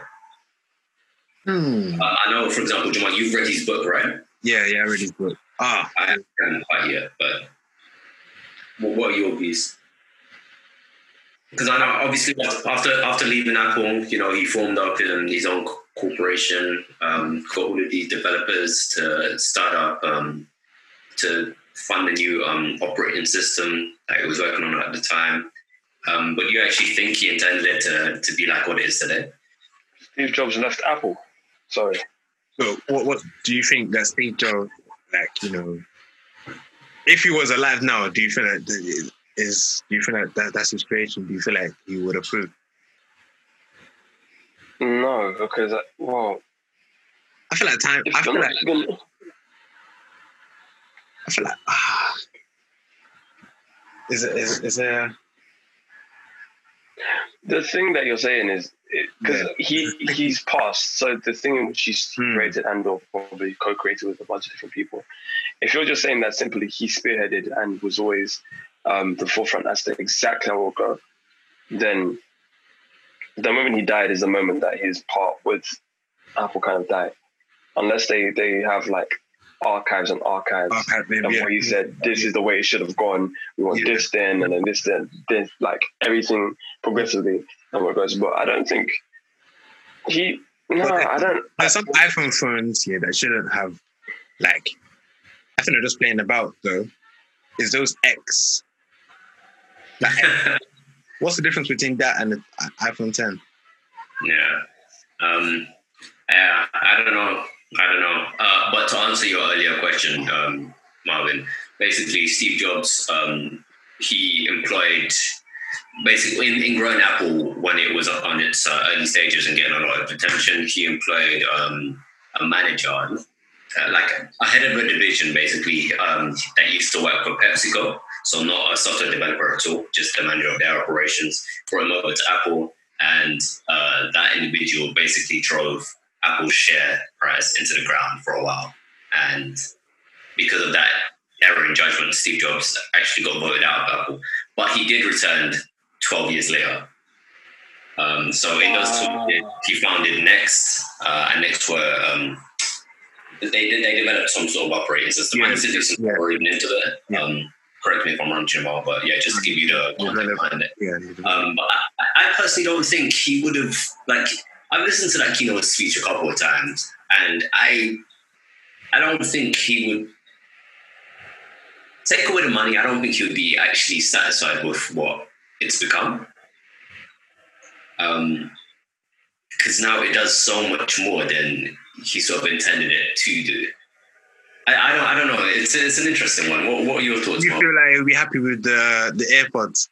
Hmm. Uh, I know, for example, Jamal, you've read his book, right? Yeah, yeah, I read his book. Ah, I haven't quite yet, but what, what are your views? Because I know, obviously, after after leaving Apple, you know, he formed up um, his own corporation, um, got all of these developers to start up, um, to fund the new um, operating system that he was working on at the time. Um, but you actually think he intended it to, to be like what it is today? Steve Jobs left Apple. Sorry. So, what what do you think that Steve Jobs, like you know, if he was alive now, do you feel like th- is do you feel like that that's his creation? Do you feel like he would approve? No, because uh, well, I feel like time. I feel like gonna- I feel like ah, is it is is there? the thing that you're saying is because Yeah. he he's passed. So the thing in which he's Hmm. created and or probably co-created with a bunch of different people. If you're just saying that simply he spearheaded and was always um, the forefront as to exactly how it will go, then the moment he died is the moment that his part with Apple kind of died. Unless they they have like archives and archives Okay, maybe, and yeah. where he said this is the way it should have gone. We want Yeah. this then, and then this then, this like everything progressively and it goes. But I don't think he. No, I don't. There's some iPhone phones here that shouldn't have, like, I think they're just playing about though. Is those X? What's the difference between that and the iPhone 10? Yeah. Um, yeah, I don't know. I don't know. Uh, but to answer your earlier question, um, Marvin, basically, Steve Jobs, um, he employed, basically, in, in growing Apple, when it was on its uh, early stages and getting a lot of attention, he employed um, a manager, uh, like a head of a division, basically, um, that used to work for PepsiCo. So, not a software developer at all, just the manager of their operations, brought him over to Apple and uh, that individual basically drove Apple's share price into the ground for a while. And because of that error in judgment, Steve Jobs actually got voted out of Apple. But he did return 12 years later. Um, so in those two years, he founded Next, uh, and Next were um, they they developed some sort of operating system. I need to do some Yeah. more reading into it. Yeah. Um, correct me if I'm wrong, Jamal, but yeah, just to give you the context behind it. Yeah. Um, I, I personally don't think he would have like. I've listened to that keynote speech a couple of times, and I, I don't think he would take away the money. I don't think he would be actually satisfied with what it's become. Um, because now it does so much more than he sort of intended it to do. I, I don't, I don't know. It's it's an interesting one. What, what are your thoughts? you Mark? feel like you'll be happy with the the AirPods?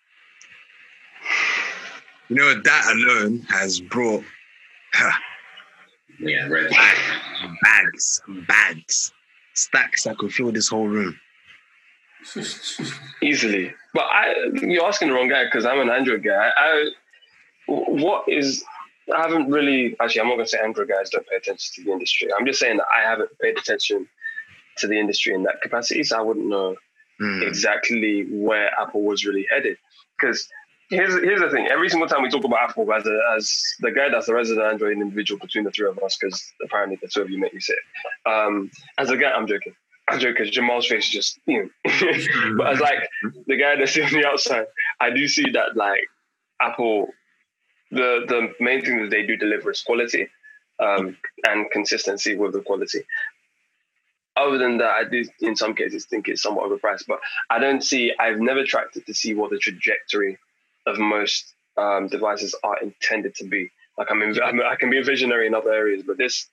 You know that alone has brought Yeah, right. bags, bags, stacks that could fill this whole room. easily. But I, you're asking the wrong guy because I'm an Android guy. I, I, what is? I haven't really. Actually, I'm not going to say Android guys don't pay attention to the industry. I'm just saying that I haven't paid attention to the industry in that capacity, so I wouldn't know Hmm. exactly where Apple was really headed. Because here's here's the thing: every single time we talk about Apple as a, as the guy that's the resident Android individual between the three of us, because apparently the two of you make me sick. Um, as a guy, I'm joking. I'm joking because Jamal's face is just you know. but as like the guy that's on the outside, I do see that like Apple, the the main thing that they do deliver is quality um, and consistency with the quality. Other than that, I do in some cases think it's somewhat overpriced, but I don't see. I've never tracked it to see what the trajectory of most um, devices are intended to be. Like I'm, I'm, I can be a visionary in other areas, but this,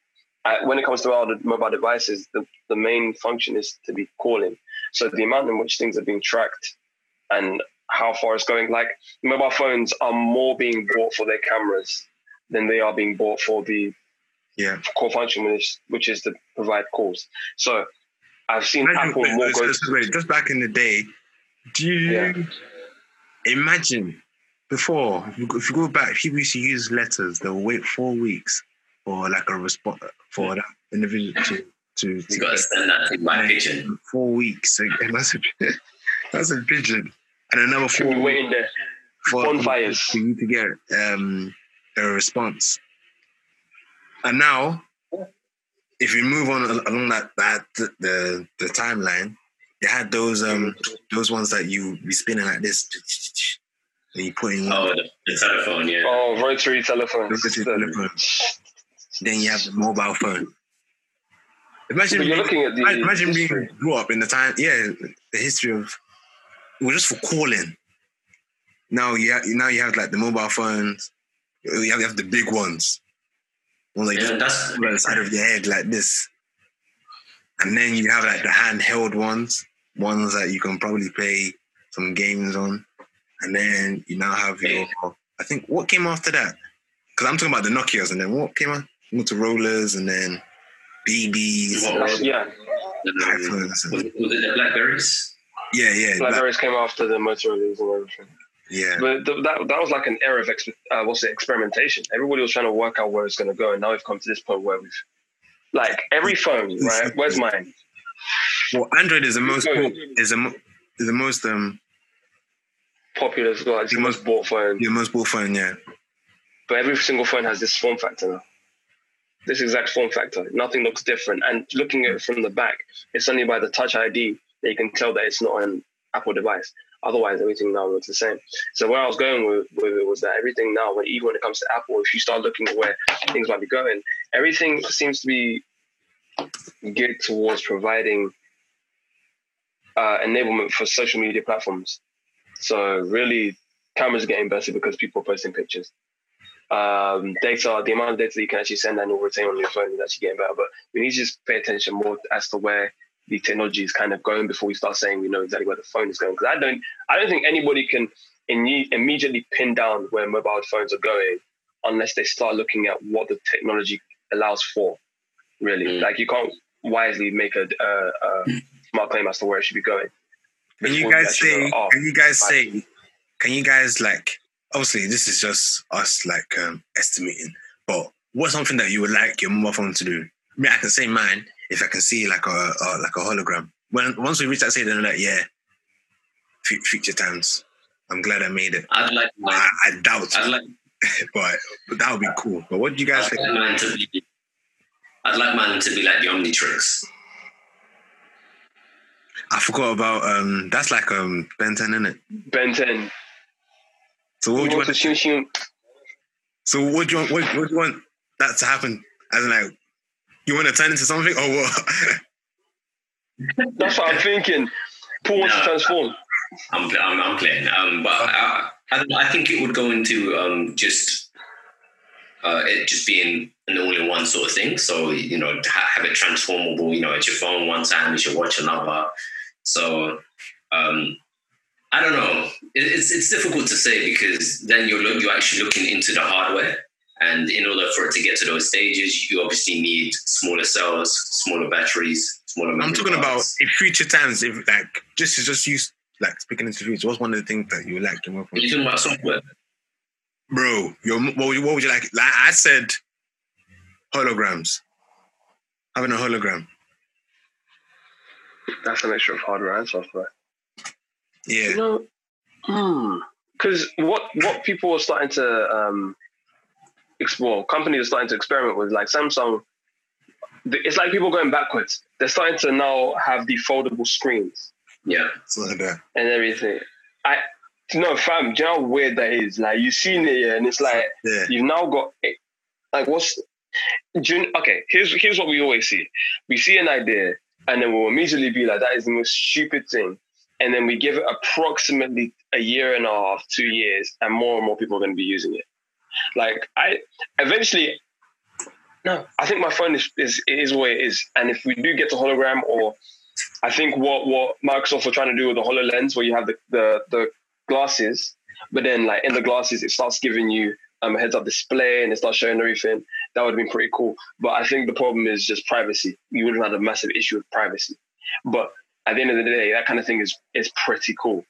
I, when it comes to all the mobile devices, the, the main function is to be calling. So the amount in which things are being tracked and how far it's going, like mobile phones are more being bought for their cameras than they are being bought for the Yeah. core function, which, which is to provide calls. So I've seen Imagine- Apple wait, more wait, go. wait, just back in the day, do you Yeah. imagine before if you, go, if you go back, people used to use letters. They'll wait four weeks for like a response for that individual to to, to got to send that thing by pigeon. four weeks. So, and that's a that's a pigeon, and another four We're waiting there. for bonfires. for you to get um, a response. And now if you move on along that that the the timeline, you had those um those ones that you be spinning like this, and you put in. Oh, the, the telephone, yeah. Oh, rotary telephones. Rotary telephone. Then you have the mobile phone. Imagine But you're being- looking at the Imagine imagine being grew up in the time, yeah, the history of it was just for calling. Now you have, now you have like the mobile phones. You have, you have the big ones, ones that you Yeah, that's put on the side of your head like this, and then you have like the handheld ones, ones that you can probably play some games on, and then you now have your. I think what came after that? Because I'm talking about the Nokia's, and then what came out? Motorola's, and then BBs, What- That's- yeah, iPhones. was, and- was it the Blackberries? Yeah, yeah, black- Blackberries came after the Motorola's and everything. Yeah. But th- that that was like an era of exp- uh, what's it experimentation. Everybody was trying to work out where it's going to go, and now we've come to this point where we've like every phone, right? Where's mine? Well, Android is the most is the mo- is the most um Popular as well. It's the most bought phone, the most bought phone. Yeah, but every single phone has this form factor now. This exact form factor. Nothing looks different. And looking at it from the back, it's only by the Touch ID that you can tell that it's not an Apple device. Otherwise, everything now looks the same. So where I was going with, with it was that everything now, when even when it comes to Apple, if you start looking at where things might be going, everything seems to be geared towards providing uh, enablement for social media platforms. So really, cameras are getting better because people are posting pictures. Um, data, the amount of data you can actually send and or retain on your phone is actually getting better. But we need to just pay attention more as to where the technology is kind of going before we start saying we know exactly where the phone is going. Because I don't, I don't think anybody can imme- immediately pin down where mobile phones are going unless they start looking at what the technology allows for. Really, Mm. like you can't wisely make a, a, a smart claim as to where it should be going. Can you guys say? know, oh, Can you guys right. say? Can you guys like? Obviously, this is just us like um, estimating. But what's something that you would like your mobile phone to do? I mean, I can say mine if I can see like a, a like a hologram. When once we reach that stage, then I'm like, yeah, fu- future times. I'm glad I made it. I'd like mine, I, I doubt, I'd like, but, but that would be cool. But what do you guys I'd think? like mine to be. I'd like mine to be like the Omnitrix. I forgot about um. That's like um Ben 10, isn't it? Ben 10. So what would you want? to shing shing. So what do you want? What, what do you want that to happen? As in, like, you want to turn into something or what? That's what I'm thinking. Paul wants to transform. I'm, I'm, I'm playing. Um, but I, I, I think it would go into um, just uh, it just being an all-in-one sort of thing. So you know, ha- have it transformable. You know, it's your phone one time, it's your watch another. So um, I don't know. It, it's it's difficult to say because then you're look, you're actually looking into the hardware. And in order for it to get to those stages, you obviously need smaller cells, smaller batteries, smaller. I'm memory talking about in future times. If like just to just use like speaking into future, what's one of the things that you would like to work on? You're talking about software. Bro, your what, would you- what would you like? Like I said, holograms. Having a hologram. That's a mixture of hardware and software. Yeah. You know, hmm. Because what what people are starting to um, explore, companies are starting to experiment with, like Samsung. It's like people going backwards. They're starting to now have the foldable screens Yeah. Something like and everything. I no fam, do you know how weird that is? Like you've seen it, yeah, and it's like Yeah. you've now got like what's do you- okay here's here's what we always see we see an idea and then we'll immediately be like that is the most stupid thing and then we give it approximately a year and a half two years and more and more people are going to be using it like i eventually no i think my phone is is is what it is. And if we do get to hologram or i think what what microsoft are trying to do with the hololens where you have the the, the glasses but then like in the glasses it starts giving you um, a heads up display and it starts showing everything. That would have been pretty cool. But i think the problem is just privacy. You would have had a massive issue with privacy. But at the end of the day that kind of thing is is pretty cool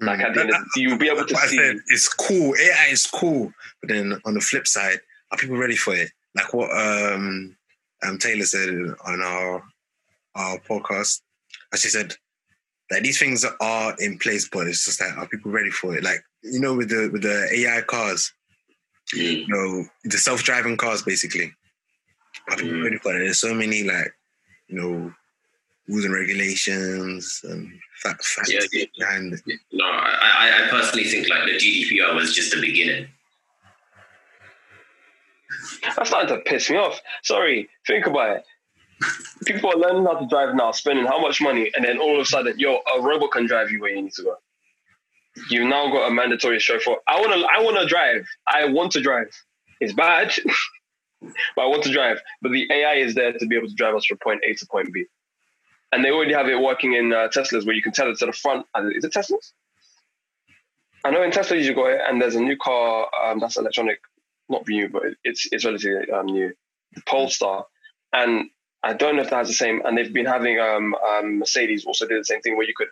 like at the end of you'll be able to see said. It's cool. AI is cool. But then on the flip side, are people ready for it? Like what um um Taylor said on our our podcast. As she said, like these things are in place, but it's just like are people ready for it? Like, you know, with the with the AI cars, Mm. you know, the self-driving cars basically. are people ready for it? There's so many like, you know, rules and regulations and facts facts Yeah, yeah. behind it. No, I, I- I personally think like the GDPR was just the beginning. That's starting to piss me off. Sorry, think about it. People are learning how to drive now, spending how much money, and then all of a sudden, yo, a robot can drive you where you need to go. You've now got a mandatory chauffeur. I wanna, I wanna drive. I want to drive. It's bad, but I want to drive. But the AI is there to be able to drive us from point A to point B, and they already have it working in uh, Teslas where you can tell it to the front. uh, Is it Teslas? I know in Teslas you got it, and there's a new car um, that's electronic not new, but it's it's relatively um, new, the Polestar, and I don't know if that has the same. And they've been having um, um, Mercedes also did the same thing where you could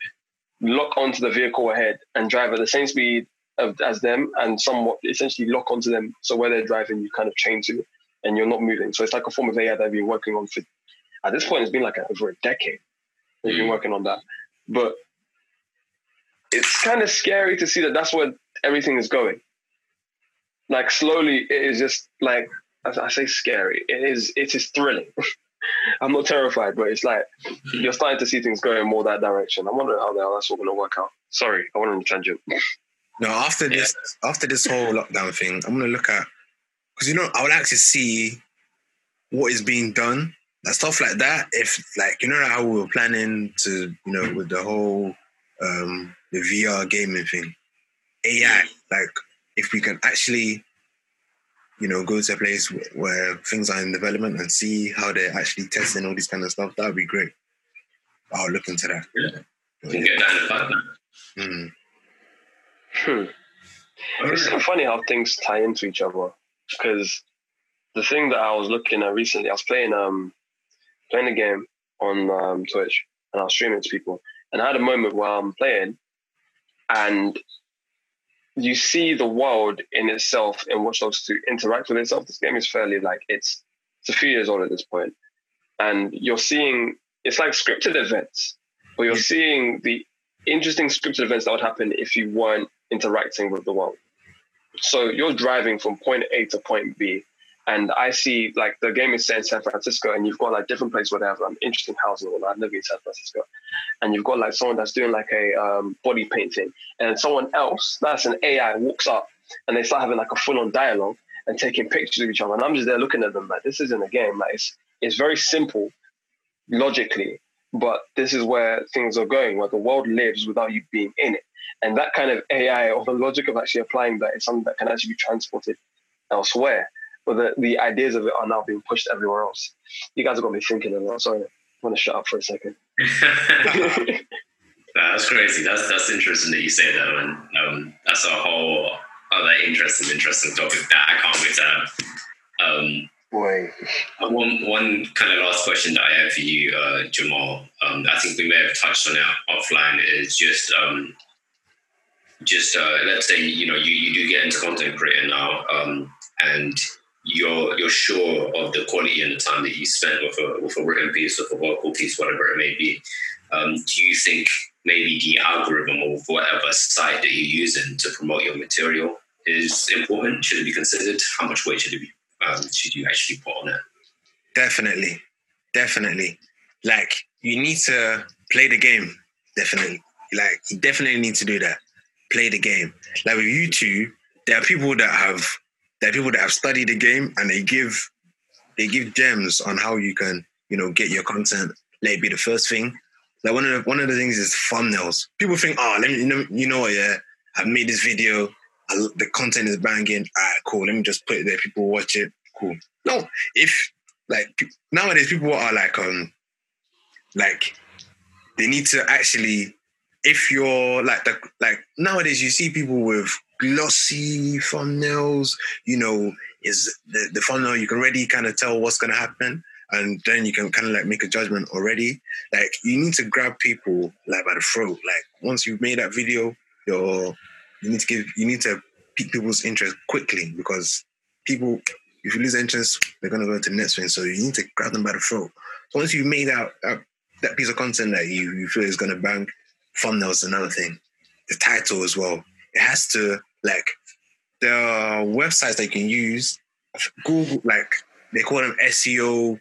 lock onto the vehicle ahead and drive at the same speed of, as them, and somewhat essentially lock onto them. So where they're driving, you kind of chain to, and you're not moving. So it's like a form of AI that they've been working on for. At this point, it's been like over a decade. we've been Mm. working on that, but it's kind of scary to see that that's where everything is going like slowly it is just like I say scary. It is it is thrilling. I'm not terrified, but it's like you're starting to see things going more that direction. I wonder how the hell that's all gonna work out. Sorry, I went on a tangent. No, after this, after this whole lockdown thing, I'm gonna look at because you know I would like to see what is being done, like stuff like that. If like you know how we were planning to, you know, with the whole um the VR gaming thing, AI, like if we can actually, you know, go to a place where, where things are in development and see how they're actually testing all this kind of stuff, that would be great. I'll look into that. Yeah. You can get that in the pipeline. Mm. Hmm. It's so funny how things tie into each other. Because the thing that I was looking at recently, I was playing um playing a game on um, Twitch and I was streaming to people, and I had a moment where I'm playing, and you see the world in itself in Watch Dogs 2 interact with itself. This game is fairly like it's it's a few years old at this point, and you're seeing it's like scripted events, but you're seeing the interesting scripted events that would happen if you weren't interacting with the world. So you're driving from point A to point B, and I see like the game is set in San Francisco, and you've got like different places where they have um, interesting housing. Well, I've never been to San Francisco, and you've got like someone that's doing like a um, body painting, and someone else that's an AI walks up, and they start having like a full on dialogue and taking pictures of each other, and I'm just there looking at them like this isn't a game. Like it's it's very simple logically, but this is where things are going, where the world lives without you being in it. And that kind of AI or the logic of actually applying that is something that can actually be transported elsewhere. But the, the ideas of it are now being pushed everywhere else. You guys have got me thinking a lot. Sorry, I want to shut up for a second. That's crazy. That's that's interesting that you say that, and um, that's a whole other interesting, interesting topic that I can't wait to have. Um, Boy. one one kind of last question that I have for you, uh, Jamal. Um, I think we may have touched on it offline. Is just um, just uh, let's say you know you, you do get into content creating now, um, and you're you're sure of the quality and the time that you spent with a with a written piece, with a vocal piece, whatever it may be. Um, do you think maybe the algorithm of whatever site that you're using to promote your material is important? Should it be considered? How much weight should it be? Um, should you actually put on it? Definitely, definitely. Like you need to play the game. Definitely, like you definitely need to do that. Play the game. Like with YouTube, there are people that have there are people that have studied the game and they give they give gems on how you can you know get your content. Let it be the first thing. Like one of the, one of the things is thumbnails. People think, oh, let me you know you know what? Yeah, I've made this video. I, the content is banging. All right, cool. Let me just put it there. People watch it. Cool. No, if like nowadays people are like um like they need to actually if you're like the like nowadays you see people with glossy thumbnails you know is the, the thumbnail you can already kind of tell what's going to happen and then you can kind of like make a judgment already. Like you need to grab people like by the throat. Like once you've made that video you're you need to give you need to pique people's interest quickly because people if you lose interest they're going to go to the next thing. So you need to grab them by the throat. So once you've made out that, that piece of content that you, you feel is going to bang thumbnails is another thing. The title as well it has to like there are websites that you can use google like they call them SEO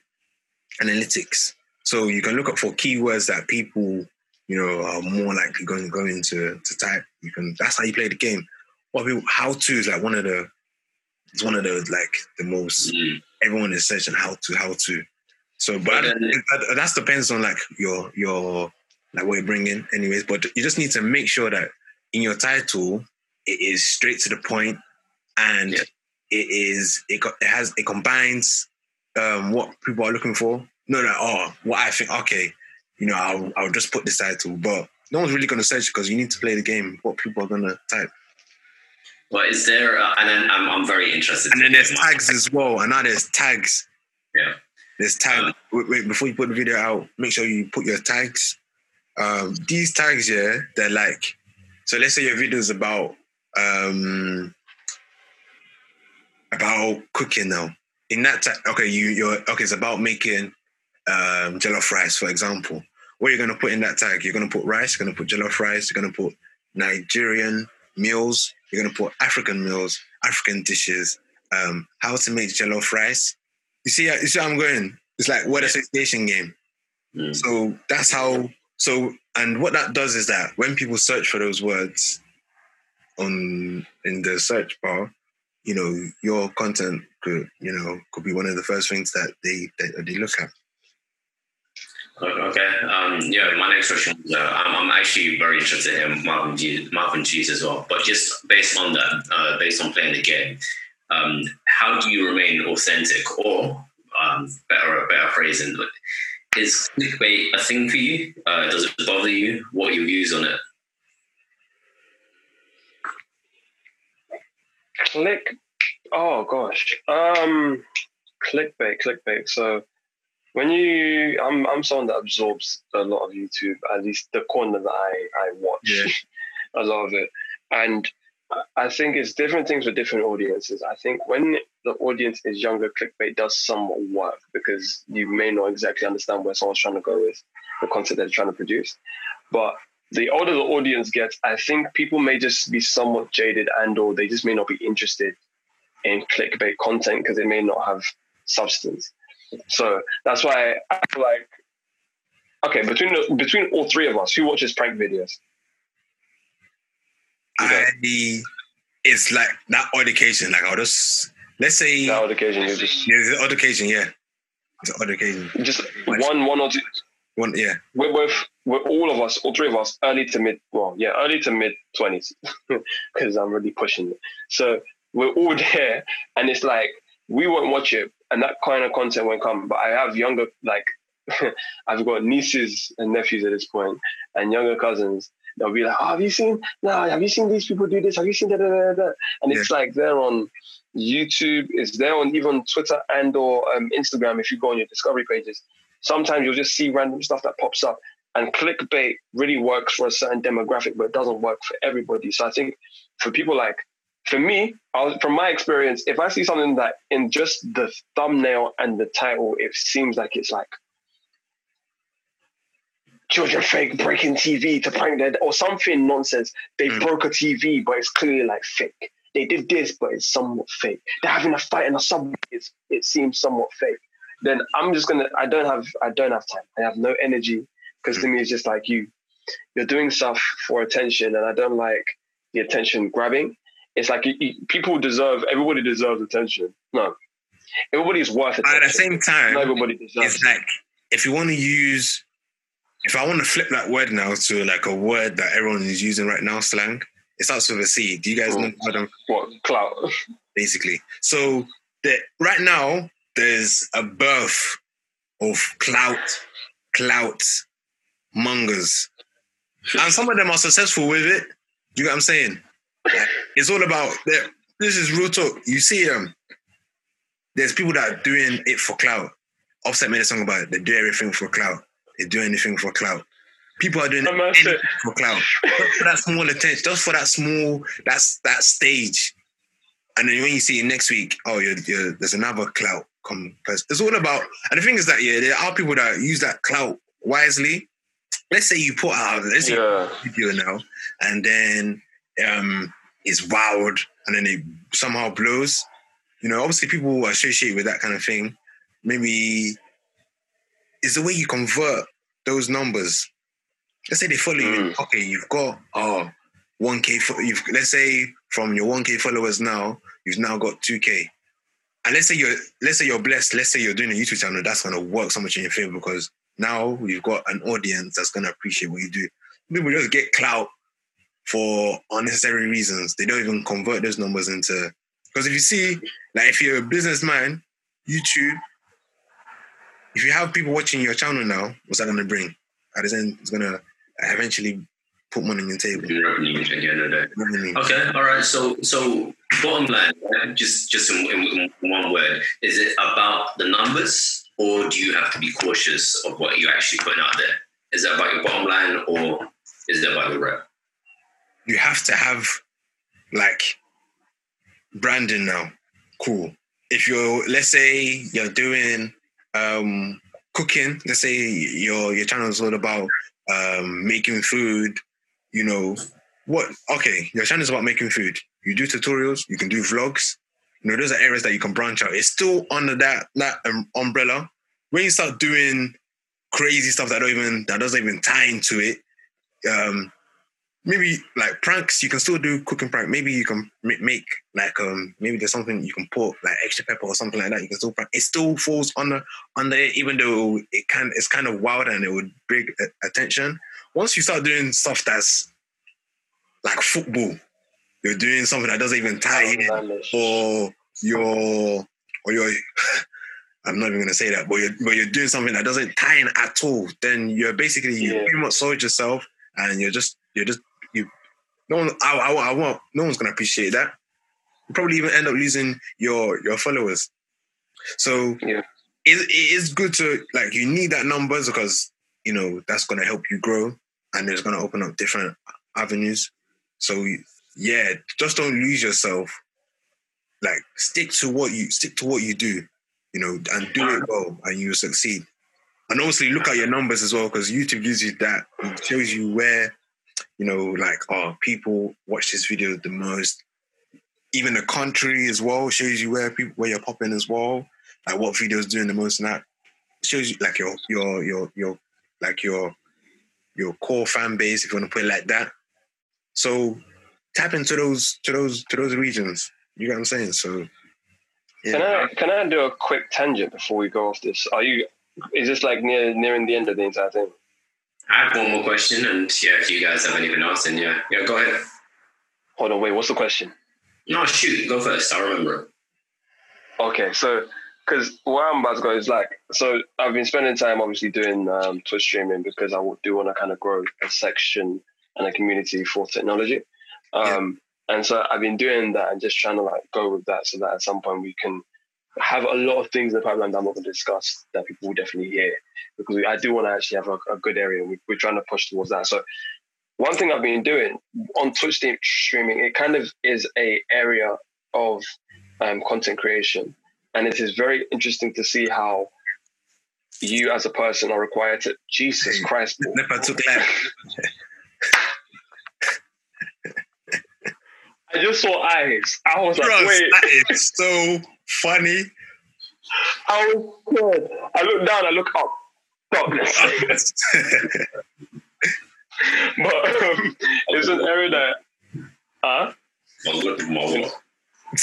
analytics. So you can look up for keywords that people, you know, are more likely going going to to type. You can that's how you play the game. What people how to is like one of the it's one of the like the most Mm. everyone is searching how to how to. So, but But then- that, that depends on like your your like what you bring in, anyways. But you just need to make sure that in your title it is straight to the point and Yeah. it is it, it has it combines um what people are looking for. No, no, oh, what I think. Okay, you know, I'll I'll just put this title, but no one's really gonna search because you need to play the game. What people are gonna type, Well, is there? Uh, and then I'm, I'm very interested. and then there's tags as well. And now there's tags. Yeah. There's tag. Wait, wait, before you put the video out, make sure you put your tags. Um, these tags, yeah, they're like. So let's say your video is about um about cooking now. In that tag, okay, you you're okay. It's about making um jollof rice, for example. What you're gonna put in that tag? You're gonna put rice. You're gonna put jollof rice. You're gonna put Nigerian meals. You're gonna put African meals, African dishes. Um, how to make jollof rice. You see, you see, how I'm going. It's like word Yeah. association game. Mm. So that's how. So and what that does is that when people search for those words on in the search bar, you know, your content could, you know, could be one of the first things that they that they look at. Okay. Um, yeah, my next question uh, I'm, I'm actually very interested in Marvin G, Marvin G's as well. But just based on that, uh, based on playing the game, um, how do you remain authentic? Or um, better, better phrasing, is clickbait a thing for you? Uh, does it bother you? What are your views on it? Click. Oh gosh. Um, clickbait, clickbait. So when you, I'm I'm someone that absorbs a lot of YouTube. At least the corner that I I watch, Yeah. a lot of it, and I- think it's different things for different audiences. I think when the audience is younger, clickbait does somewhat work because you may not exactly understand where someone's trying to go with the content they're trying to produce. But the older the audience gets, I think people may just be somewhat jaded and or they just may not be interested in clickbait content because it may not have substance. So that's why I feel like okay, between between all three of us, who watches prank videos? I it's like that odd occasion. Like I'll just let's say That odd occasion, you just yeah, odd occasion, yeah. It's an odd occasion. just one one or two One yeah. we're both we're all of us, all three of us, early to mid well, yeah, early to mid twenties. Because I'm really pushing it. So we're all there and it's like we won't watch it and that kind of content won't come. But I have younger like I've got nieces and nephews at this point and younger cousins. They'll be like, oh, have you seen no, have you seen these people do this? Have you seen that? And it's like they're on YouTube, it's there on even Twitter and or um, Instagram if you go on your discovery pages. Sometimes you'll just see random stuff that pops up. And clickbait really works for a certain demographic, but it doesn't work for everybody. So I think for people like, for me, was, from my experience, if I see something that in just the thumbnail and the title, it seems like it's like children fake breaking TV to prank their or something nonsense. They Mm. broke a TV, but it's clearly like fake. They did this, but it's somewhat fake. They're having a fight in a subway. It's, it seems somewhat fake. Then I'm just gonna. I don't have. I don't have time. I have no energy because to me it's just like you. You're doing stuff for attention, and I don't like the attention grabbing. It's like you, you, people deserve. Everybody deserves attention. No, everybody's worth But at the same time, Not everybody deserves. it's like if you want to use if I want to flip that word now to like a word that everyone is using right now, slang, it starts with a C. Do you guys know what clout. basically? So the, right now, there's a birth of clout, clout mongers. And some of them are successful with it. You get what I'm saying? Like, it's all about that. This is real talk. You see them. there's people that are doing it for clout. Offset made a song about it. They do everything for clout. They do anything for clout. People are doing anything for clout. Just for that small attention, just for that small, that's that stage. And then when you see it next week, oh, you're, you're, there's another clout come. It's all about, and the thing is that, yeah, there are people that use that clout wisely. Let's say you put out, let's say Yeah. video now, and then um, it's wild, and then it somehow blows. You know, obviously people associate with that kind of thing, maybe is the way you convert those numbers. Let's say they follow you. Mm. Okay, you've got oh 1k. fo- You've let's say from your 1k followers now, you've now got 2k. And let's say you're let's say you're blessed. Let's say you're doing a YouTube channel. That's gonna work so much in your favor because now you've got an audience that's gonna appreciate what you do. People just get clout for unnecessary reasons. They don't even convert those numbers into because if you see, like if you're a businessman, YouTube, if you have people watching your channel now, what's that gonna bring? At the end, it's gonna eventually put money on the table. revenue at the end of the day. You know what I mean? Okay, all right. So, so bottom line, just just in, in, in one word, is it about the numbers, or do you have to be cautious of what you're actually putting out there? Is that about your bottom line, or is it about the rep? You have to have like branding now. Cool. If you're, let's say, you're doing um, cooking. Let's say your your channel is all about um, making food. You know what? Okay, your channel is about making food. You do tutorials. You can do vlogs. You know those are areas that you can branch out. It's still under that that um, umbrella. When you start doing crazy stuff that don't even that doesn't even tie into it, um, maybe like pranks. You can still do cooking prank. Maybe you can make like um maybe there's something you can put like extra pepper or something like that. You can still prank. It still falls under under it, even though it can it's kind of wild and it would bring attention. Once you start doing stuff that's like football, you're doing something that doesn't even tie in or you're or you're I'm not even gonna say that, but you're but you're doing something that doesn't tie in at all, then you're basically you Yeah. pretty much sold yourself and you're just you're just you no one I, I, I want no one's gonna appreciate that. You probably even end up losing your your followers. So Yeah. it, it is good to like you need that numbers because you know that's gonna help you grow and it's gonna open up different avenues. So yeah, just don't lose yourself. Like stick to what you stick to what you do, you know, and do it well, and you will succeed. And obviously, look at your numbers as well because YouTube gives you that. It shows you where, you know, like oh, people watch this video the most. Even the country as well shows you where people where you're popping as well, like what videos doing the most. And that shows you like your your your your like your your core fan base, if you want to put it like that. So tap into those to those to those regions. You get what I'm saying? So Can I can I do a quick tangent before we go off this? Are you is this like near nearing the end of the entire thing? I have one more question, and yeah, if you guys have anything else, then yeah, yeah, go ahead. Hold on, wait, what's the question? No, shoot, go first. I'll remember. Okay, so because where I'm about to go is like, so I've been spending time obviously doing um, Twitch streaming because I do want to kind of grow a section and a community for technology. Um, And so I've been doing that and just trying to like go with that so that at some point we can have a lot of things in the pipeline that I'm not going to discuss that people will definitely hear because we, I do want to actually have a, a good area. and We, we're trying to push towards that. So one thing I've been doing on Twitch stream- streaming, it kind of is a area of um, content creation and it is very interesting to see how you as a person are required to Jesus Christ. Paul. Nepa took that. I just saw eyes. I was like, wait. that is so funny. I was scared. I look down. I look up. This. but um, it's an area that. Huh? I'll look at my.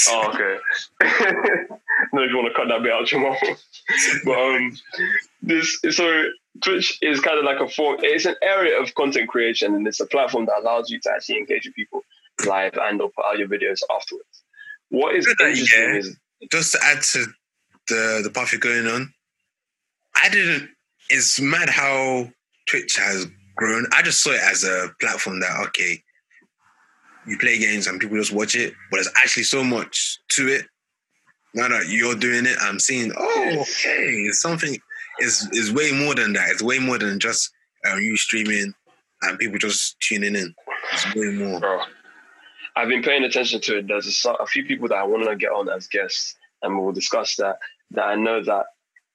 Oh, okay. no, if you want to cut that bit out, Jamal. but um, this so Twitch is kind of like a form. It's an area of content creation, and it's a platform that allows you to actually engage with people live and or put out your videos afterwards. What is interesting is Just to add to the the path you're going on, I didn't. It's mad how Twitch has grown. I just saw it as a platform that okay, you play games and people just watch it, but there's actually so much to it. Now that you're doing it, I'm seeing. Oh, okay, it's something. Is is way more than that. It's way more than just uh, you streaming and people just tuning in. It's way more. bro. I've been paying attention to it. There's a, a few people that I want to get on as guests, and we'll discuss that. That I know that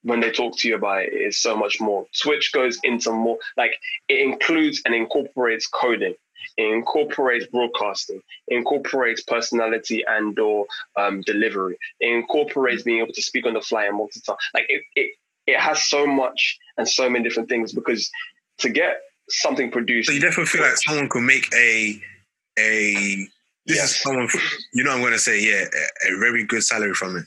when they talk to you about it, it is so much more. Twitch goes into more, like it includes and incorporates coding. It incorporates broadcasting. It incorporates personality and or um, delivery. It incorporates being able to speak on the fly and multitask. Like it, it, it has so much and so many different things because to get something produced. So you definitely feel like someone could make a a is someone you know I'm gonna say yeah a, a very good salary from it.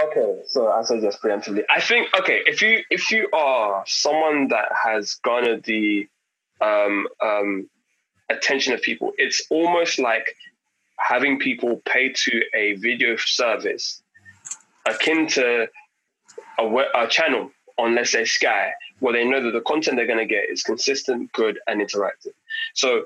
Okay, so I said just preemptively. I think okay, if you if you are someone that has garnered the um, um, attention of people, it's almost like having people pay to a video service akin to a, a channel on let's say Sky, where they know that the content they're going to get is consistent, good, and interactive. So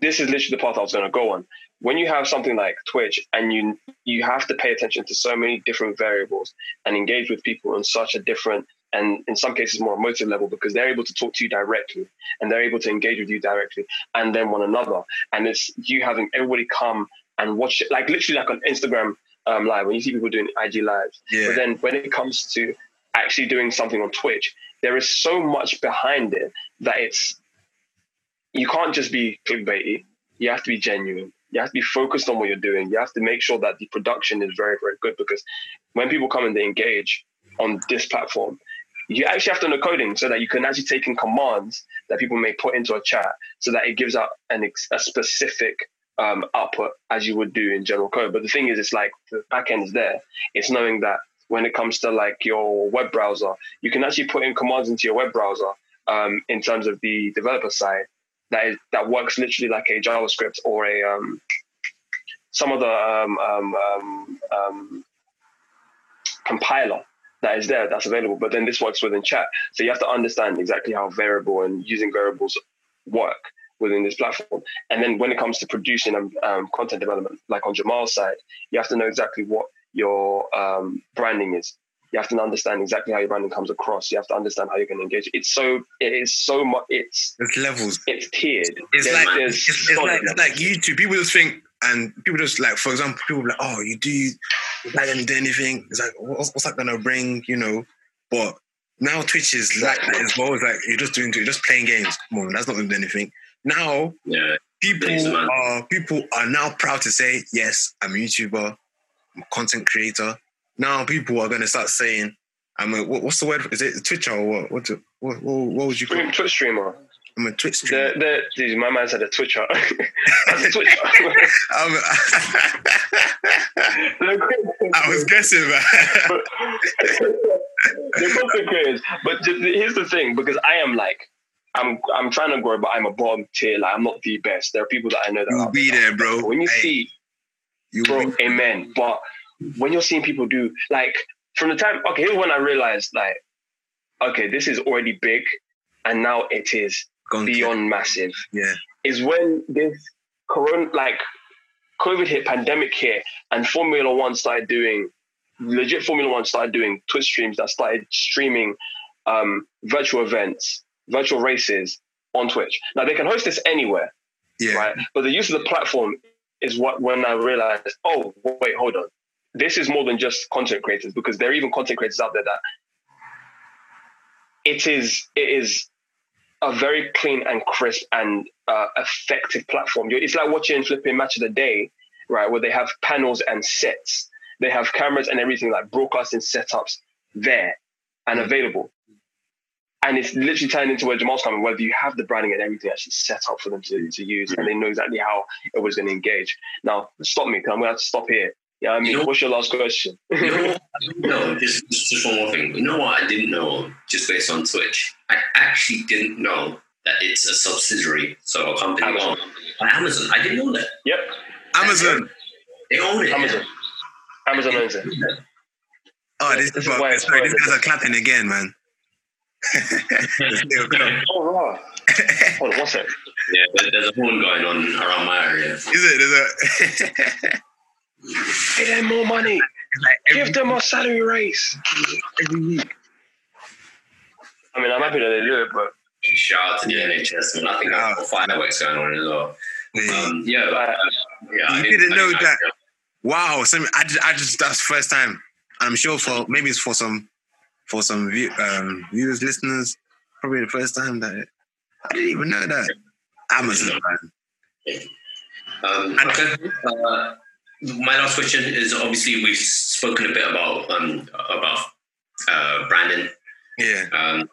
this is literally the path I was going to go on. When you have something like Twitch and you you have to pay attention to so many different variables and engage with people on such a different and in some cases more emotive level because they're able to talk to you directly and they're able to engage with you directly and then one another and it's you having everybody come and watch it like literally like on Instagram um, live when you see people doing IG lives Yeah. but then when it comes to actually doing something on Twitch there is so much behind it that it's you can't just be clickbaity you have to be genuine. You have to be focused on what you're doing. You have to make sure that the production is very very good because when people come and they engage on this platform you actually have to know coding so that you can actually take in commands that people may put into a chat so that it gives out an ex- a specific um, output as you would do in general code. But the thing is it's like the back end is there. It's knowing that when it comes to like your web browser you can actually put in commands into your web browser um, in terms of the developer side that is that works literally like a JavaScript or a um, some of the um, um, um, um, compiler that is there that's available. But then this works within chat, so you have to understand exactly how variable and using variables work within this platform. And then when it comes to producing um, um, content development, like on Jamal's side, you have to know exactly what your um, branding is. You have to understand exactly how your branding comes across. You have to understand how you're going to engage. It's so it is so much. It's There's levels. it's tiered. It's There's- like there's it's, it's like it's like YouTube. People just think and people just like for example people like oh you do is that gonna do anything? It's like what's, what's that gonna bring? You know, but now Twitch is like that as well. It's like you're just doing you're just playing games. Come on, that's not gonna do anything. Now Yeah. people Thanks, are people are now proud to say yes i'm a youtuber i'm a content creator now people are going to start saying i'm a what, what's the word is it twitcher or what what, do- what, what, what would you call it? Twitch streamer. i'm a twitch streamer The, the, my man said a Twitcher. That's a Twitcher. I was guessing man They're content creators. But here's the thing, because I am like, I'm I'm trying to grow, but I'm a bottom tier. Like I'm not the best. There are people that I know that you'll are. be there bro When you Hey, see, you'll bro, amen. But when you're seeing people do like from the time, okay, here's when I realized like, okay, this is already big, and now it is gone to- beyond massive. yeah is when this corona like COVID hit, pandemic hit, and Formula One started doing legit Formula One started doing Twitch streams that started streaming um, virtual events, virtual races on Twitch. Now they can host this anywhere, yeah right? But the use of the platform is what when I realized, oh wait, hold on. This is more than just content creators because there are even content creators out there that it is it is a very clean and crisp and uh, effective platform. It's like watching flipping match of the day, right? Where they have panels and sets, they have cameras and everything like broadcasting setups there and available. And it's literally turned into where Jamal's coming, whether you have the branding and everything actually set up for them to, to use, and they know exactly how it was going to engage. Now, stop me, because I'm going to have to stop here. Yeah, I mean, You know- what's your last question? You know what? I didn't know, just, just just one more thing. You know what I didn't know just based on Twitch? I actually didn't know that it's a subsidiary, so a company Amazon. owned by Amazon. I didn't know that. yep, amazon They own it. Amazon. Amazon owns it. oh this, This is people why sorry, these guys are clapping again man They'll clap. Oh, wow. Hold on, one sec. Yeah, there's a horn going on around my area. is it is it Pay them more money. like Give them a salary raise. every week I mean, I'm happy that they do it, but Shout out to the NHS, and I think Yeah. there's what's going on as well. Yeah. Um, yeah, but, uh, yeah. I You didn't know I that. Wow, some I just, I just that's first time. I'm sure for maybe it's for some for some view, um, viewers, listeners, probably the first time that I didn't even know that. Amazon, man. Um, okay. Uh, my last question is obviously we've spoken a bit about um, about uh, branding. Yeah. Um,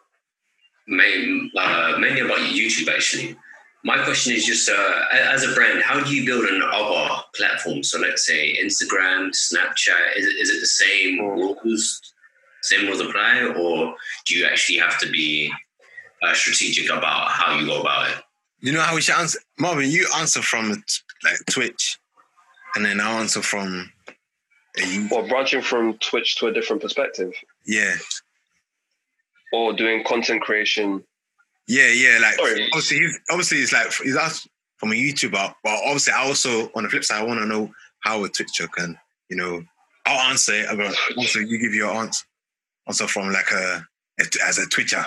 main, uh, mainly about YouTube actually. My question is just uh, as a brand, how do you build on other platforms? So let's say Instagram, Snapchat. Is it, is it the same rules? Same rules apply, or do you actually have to be uh, strategic about how you go about it? You know how we should answer, Marvin. You answer from like Twitch, and then I answer from. A branching from Twitch to a different perspective, Yeah, or doing content creation. yeah, yeah. Like Sorry. obviously, he's, obviously, it's like he's asked from a YouTuber, but obviously, I also on the flip side, I want to know how a Twitcher can, you know, I'll answer it, but also you give your answer, answer from like a as a Twitcher.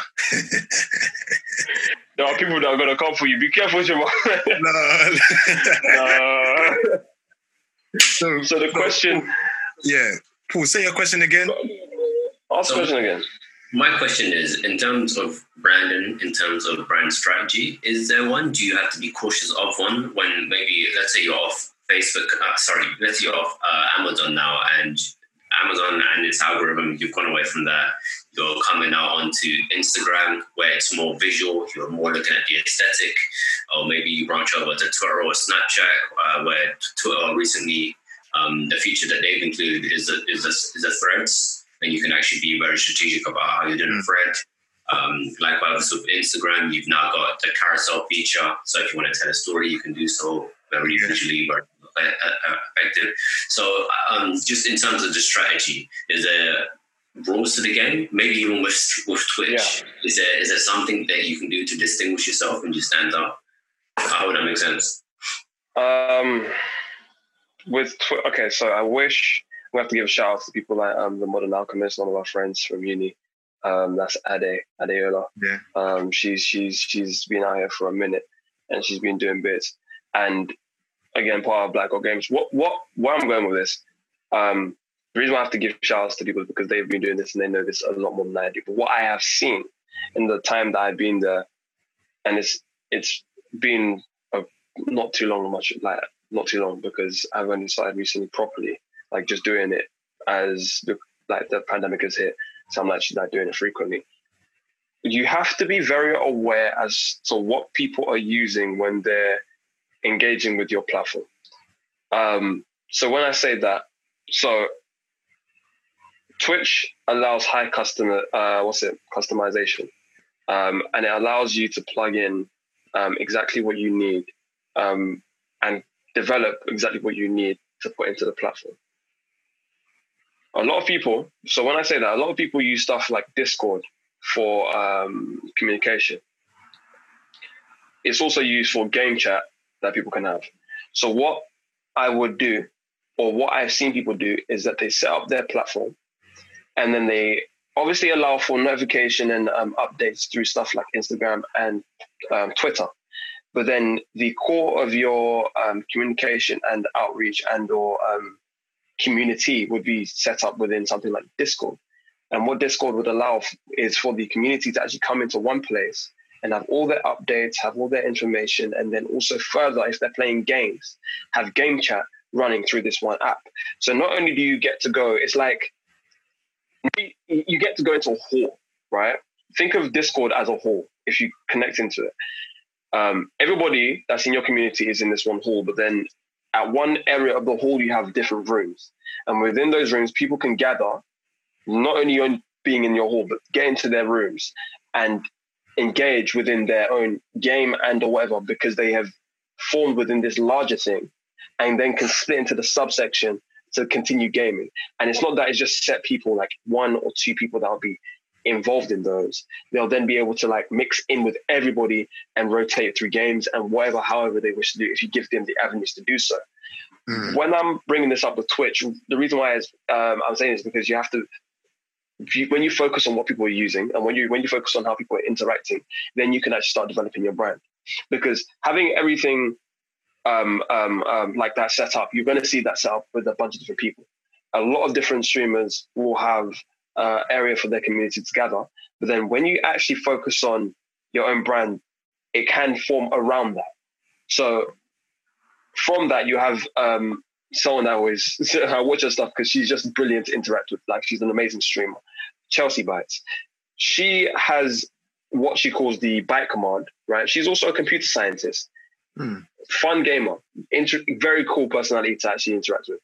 There are people that are gonna come for you. Be careful, Jamal. no. Uh, so, so the question, yeah, Paul, say your question again. ask So- question again. My question is, in terms of branding, in terms of brand strategy, is there one? Do you have to be cautious of one when maybe, let's say you're off Facebook, uh, sorry, let's say you're off uh, Amazon now and Amazon and its algorithm, you've gone away from that. You're coming out onto Instagram where it's more visual, you're more looking at the aesthetic, or maybe you branch over to Twitter or Snapchat, uh, where Twitter recently, um, the feature that they've included is a, is a, is a threads and you can actually be very strategic about how you're doing a thread. Um, likewise with Instagram, you've now got the carousel feature. So if you want to tell a story, you can do so very visually, very uh, effective. So um, just in terms of the strategy, is there rules to the game? Maybe even with with Twitch, Yeah. is there is there something that you can do to distinguish yourself and just stand out? How would that make sense? Um, with tw- okay, so I wish we have to give a shout out to people like um the Modern Alchemist, one of our friends from uni. Um, that's Ade Adeola. Yeah. Um, she's she's she's been out here for a minute, and she's been doing bits. And again, part of Black Hawk Games. What what where I'm going with this? Um, the reason why I have to give shout outs to people is because they've been doing this and they know this a lot more than I do. But what I have seen in the time that I've been there, and it's it's been a, not too long, much like not too long because I've only started recently properly, like just doing it as like the pandemic has hit. So I'm actually like doing it frequently. You have to be very aware as to what people are using when they're engaging with your platform. Um, so when I say that, so Twitch allows high customer, uh, what's it, customization, um, and it allows you to plug in um, exactly what you need um, and develop exactly what you need to put into the platform. A lot of people, so when I say that, a lot of people use stuff like Discord for um, communication. It's also used for game chat that people can have. So what I would do, or what I've seen people do, is that they set up their platform, and then they obviously allow for notification and um, updates through stuff like Instagram and um, Twitter. But then the core of your um, communication and outreach and or um, community would be set up within something like Discord. And what Discord would allow is for the community to actually come into one place and have all their updates, have all their information, and then also further, if they're playing games, have game chat running through this one app. So not only do you get to go, it's like you- get to go into a hall, right? Think of Discord as a hall if you connect into it. Um, everybody that's in your community is in this one hall, but then at one area of the hall, you have different rooms. And within those rooms, people can gather, not only on being in your hall, but get into their rooms and engage within their own game and or whatever, because they have formed within this larger thing and then can split into the subsection to continue gaming. And it's not that it's just set people, like one or two people that will be involved in those. They'll then be able to like mix in with everybody and rotate through games and whatever, however they wish to do, if you give them the avenues to do so. Mm. When I'm bringing this up with Twitch, the reason why is, um, I'm saying this because you have to, you, when you focus on what people are using and when you when you focus on how people are interacting, then you can actually start developing your brand. Because having everything um, um, um, like that set up, you're going to see that set up with a bunch of different people. A lot of different streamers will have uh, area for their community to gather, but then when you actually focus on your own brand, it can form around that. So from that, you have um, someone that always I watch her stuff because she's just brilliant to interact with. Like she's an amazing streamer. Chelsea Bites. She has what she calls the bite command, right? She's also a computer scientist, Hmm. fun gamer, inter- very cool personality to actually interact with.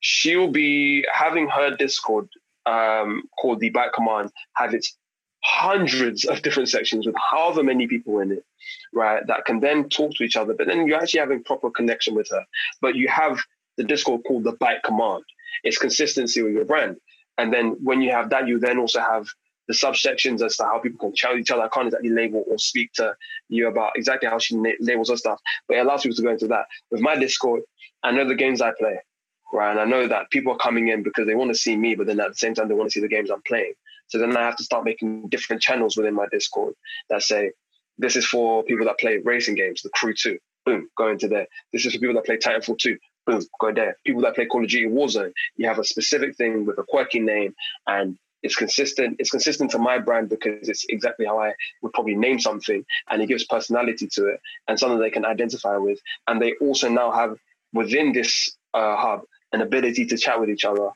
She'll be having her Discord um, called the bite command have its hundreds of different sections with however many people in it, right? That can then talk to each other, but then you're actually having proper connection with her. But you have the Discord called the bite command. It's consistency with your brand. And then when you have that, you then also have the subsections as to how people can tell each other. I can't exactly label or speak to you about exactly how she na- labels her stuff, but it allows people to go into that. With my Discord, I know the games I play, right? And I know that people are coming in because they want to see me, but then at the same time, they want to see the games I'm playing. So then I have to start making different channels within my Discord that say, this is for people that play racing games, the Crew 2, boom, go into there. This is for people that play Titanfall 2, boom, go there. People that play Call of Duty Warzone, you have a specific thing with a quirky name and it's consistent. It's consistent to my brand because it's exactly how I would probably name something and it gives personality to it and something they can identify with. And they also now have within this uh, hub an ability to chat with each other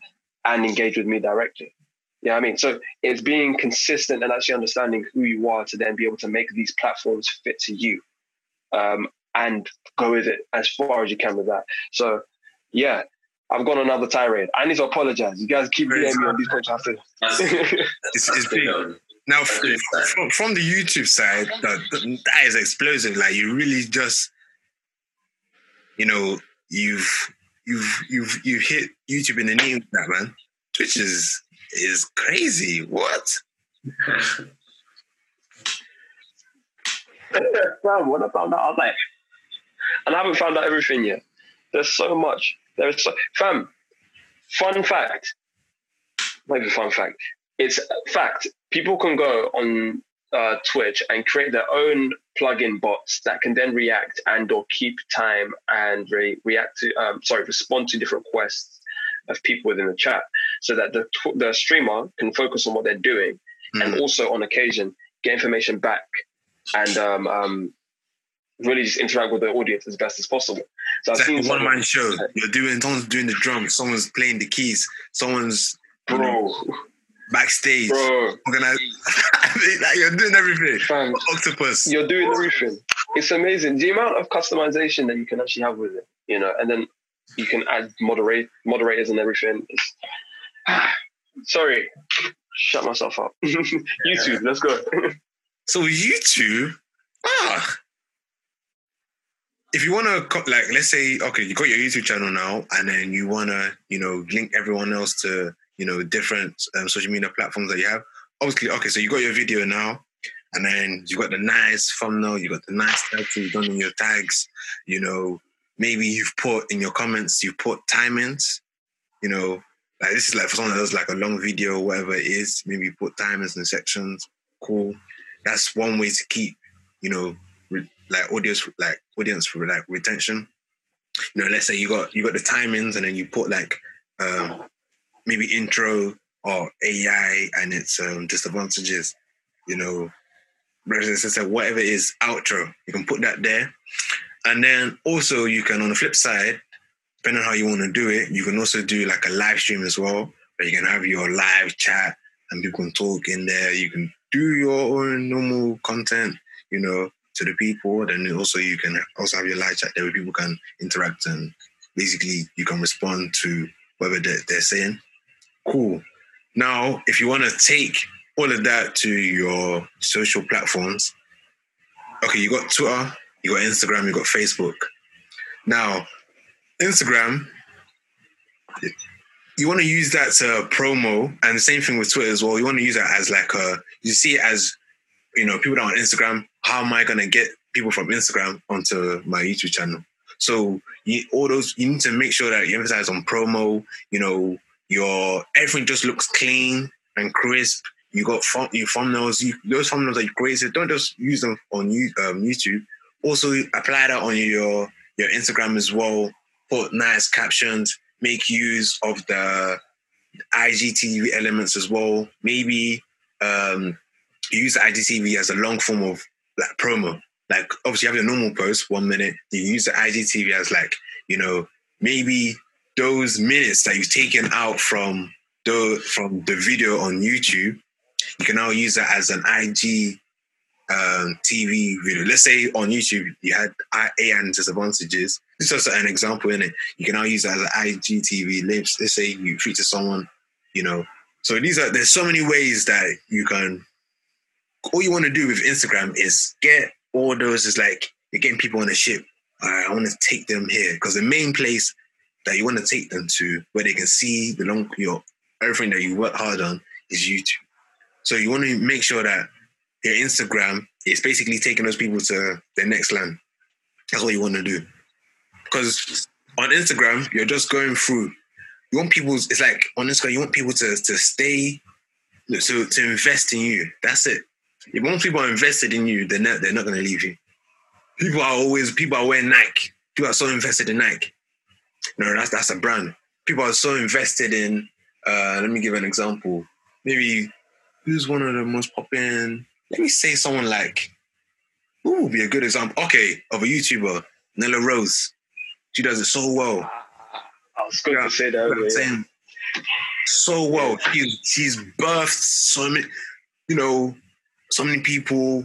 and engage with me directly. Yeah, I mean, so it's being consistent and actually understanding who you are to then be able to make these platforms fit to you, um, and go with it as far as you can with that. So, yeah, I've gone another tirade. I need to apologize. You guys keep Very DMing me on these points. I have. That's, It's, it's big. Now, That's f- good. from, from the YouTube side, that, that is explosive. Like you really just, you know, you've you've you've you've hit YouTube in the knee with that man. Twitch is is crazy. What? Fam, when I found out, I was like, and I haven't found out everything yet. There's so much. There's fam. Fun fact. Even fun fact. It's a fact. People can go on uh, Twitch and create their own plugin bots that can then react and or keep time and re- react to, um, sorry, respond to different requests of people within the chat, so that the tw- the streamer can focus on what they're doing and Mm. also on occasion get information back and um, um, really just interact with the audience as best as possible. So I've It's seen a one man show. You're doing someone's doing the drums, someone's playing the keys, someone's you know, bro, backstage. bro, Organize, like you're doing everything. fam, Octopus. you're doing everything. It's amazing the amount of customization that you can actually have with it, you know, and then you can add moderate moderators and everything. It's, sorry, shut myself up. YouTube, let's go. So YouTube, ah, if you want to, like, let's say, okay, you got your YouTube channel now, and then you want to, you know, link everyone else to, you know, different um, social media platforms that you have. Obviously, okay, so you got your video now, and then you got the nice thumbnail, you got the nice title, you've done in your tags, you know, maybe you've put in your comments, you put timings, you know, like this is like for someone that does like a long video, or whatever it is, maybe you put timings and sections, cool that's one way to keep you know like audience like audience for like retention. You know let's say you got you got the timings and then you put like um maybe intro or ai and its um disadvantages you know whatever it is outro you can put that there. And then also you can on the flip side depending on how you want to do it you can also do like a live stream as well where you can have your live chat and people can talk in there. You can do your own normal content, you know, to the people. Then also you can also have your live chat there where people can interact and basically you can respond to whatever they're, they're saying. Cool. Now, if you want to take all of that to your social platforms, okay, you got Twitter, you got Instagram, you got Facebook. Now, Instagram, you want to use that to promo, and the same thing with Twitter as well. You want to use that as like a, you see it as, you know, people that are on Instagram. How am I gonna get people from Instagram onto my YouTube channel? So you, all those, you need to make sure that you emphasize on promo. You know, your everything just looks clean and crisp. You got your thumbnails. You, those thumbnails you created, don't just use them on you, um, YouTube. Also apply that on your your Instagram as well. Put nice captions make use of the IGTV elements as well. Maybe um, use the IGTV as a long form of like promo. like obviously you have your normal post one minute. You use the IGTV as like you know maybe those minutes that you've taken out from the from the video on YouTube, you can now use that as an IG um, TV video. Let's say on YouTube you had A and disadvantages. This is just an example in it. You can now use that as an IGTV. Let's, let's say you feature someone, you know. So these are there's so many ways that you can. All you want to do with Instagram is get all those. Is like you're getting people on a ship. I want to take them here because the main place that you want to take them to, where they can see the long your everything that you work hard on, is YouTube. So you want to make sure that your Instagram is basically taking those people to the next land. That's what you want to do. Because on Instagram, you're just going through. You want people. It's like on Instagram, you want people to to stay, to to invest in you. That's it. If once people are invested in you, they're not they're not going to leave you. People are always people are wearing Nike. People are so invested in Nike. No, that's that's a brand. People are so invested in. Uh, let me give an example. Maybe who's one of the most popular? Let me say someone like. Who would be a good example? Okay, of a YouTuber, Nella Rose. She does it so well. I was going Yeah, to say that. You know what I'm saying? So well. She's she's birthed so many, you know, so many people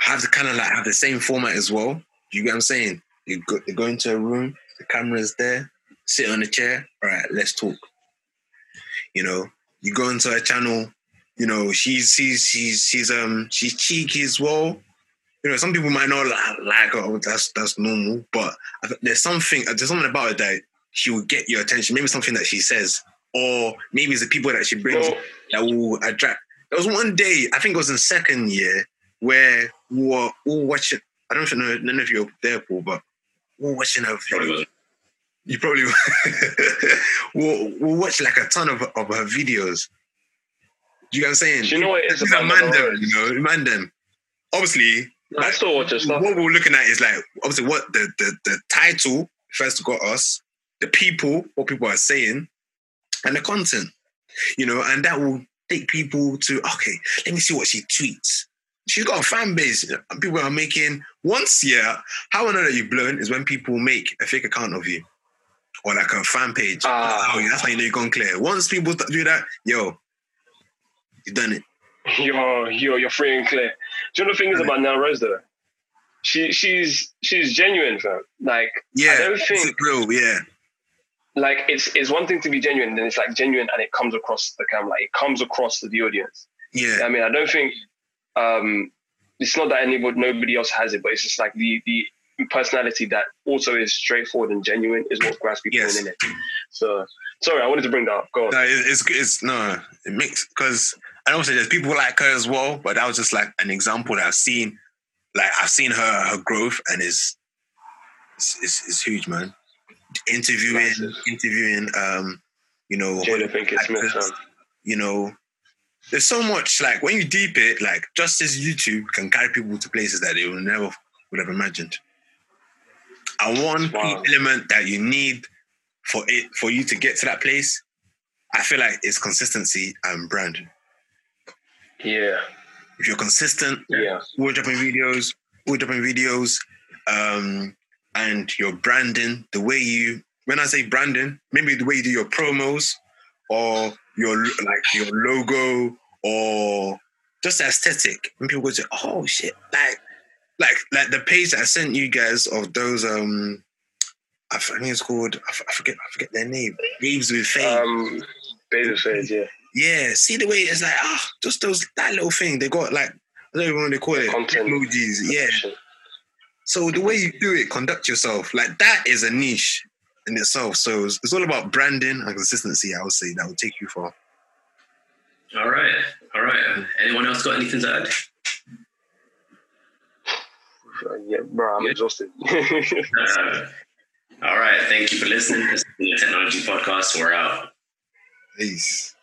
have the kind of like have the same format as well. You get what I'm saying? You go, you go into a room, the camera's there, sit on a chair. All right, let's talk. You know, you go into a channel. You know, she's she's she's she's um she's cheeky as well. You know, some people might not like, like. Oh, that's that's normal, but there's something there's something about it that she will get your attention. Maybe something that she says, or maybe it's the people that she brings Well, that will attract. There was one day, I think it was in second year, where we were all watching. I don't know, I don't know if you're there, Paul, but we we're watching her. You probably we'll, we'll watch like a ton of, of her videos. Do you get what I'm saying? Do you know what it is about man Nella them, Rose? you know, man them. Obviously, I still watch her stuff. what we're looking at is like obviously what the, the the title first got us, the people, what people are saying, and the content. You know, and that will take people to okay, let me see what she tweets. She's got a fan base. People are making once yeah. How I know that you've blown is when people make a fake account of you. Or like a fan page. Oh, yeah, that's how you know you've gone clear. Once people do that, yo, you've done it. You're you're you're free and clear. Do you know the thing is about Nella Rose though? She she's she's genuine, fam. Like Yeah, I don't it's think real. Yeah, like it's it's one thing to be genuine, and then it's like genuine and it comes across the camera, like it comes across to the audience. yeah. I mean, I don't think um it's not that anybody nobody else has it, but it's just like the the personality that also is straightforward and genuine is what grabs people Yes. in it. So sorry, I wanted to bring that up. Go on. No, it's it's no, it makes because I don't say there's people like her as well, but that was just like an example that I've seen. Like I've seen her her growth, and is it's, it's huge, man. Interviewing, Massive. interviewing, um, you know, Jada Pinkett Smith, actors, you know, there's so much like when you deep it, like just as YouTube can carry people to places that they will never would have imagined. And one key Wow. element that you need for it for you to get to that place, I feel like is consistency and brand. Yeah, If you're consistent, yeah, we're dropping videos, we're dropping videos, um, and your branding, the way you when I say branding, maybe the way you do your promos or your like your logo or just aesthetic. When people go to, oh shit, like like like the page that I sent you guys of those um I think it's called I forget I forget their name. Waves with Fame. um, Beta Phase, yeah, Yeah, see the way it's like, ah, just those that little thing. They got like I don't even know what they call it. Content. Emojis. Yeah. So the way you do it, conduct yourself, like that is a niche in itself. So it's, it's all about branding and consistency, I would say, that will take you far. All right. All right. Anyone else got anything to add? yeah, bro, I'm Yeah. exhausted. Uh, all right. Thank you for listening. This is the Technology Podcast. We're out. Peace.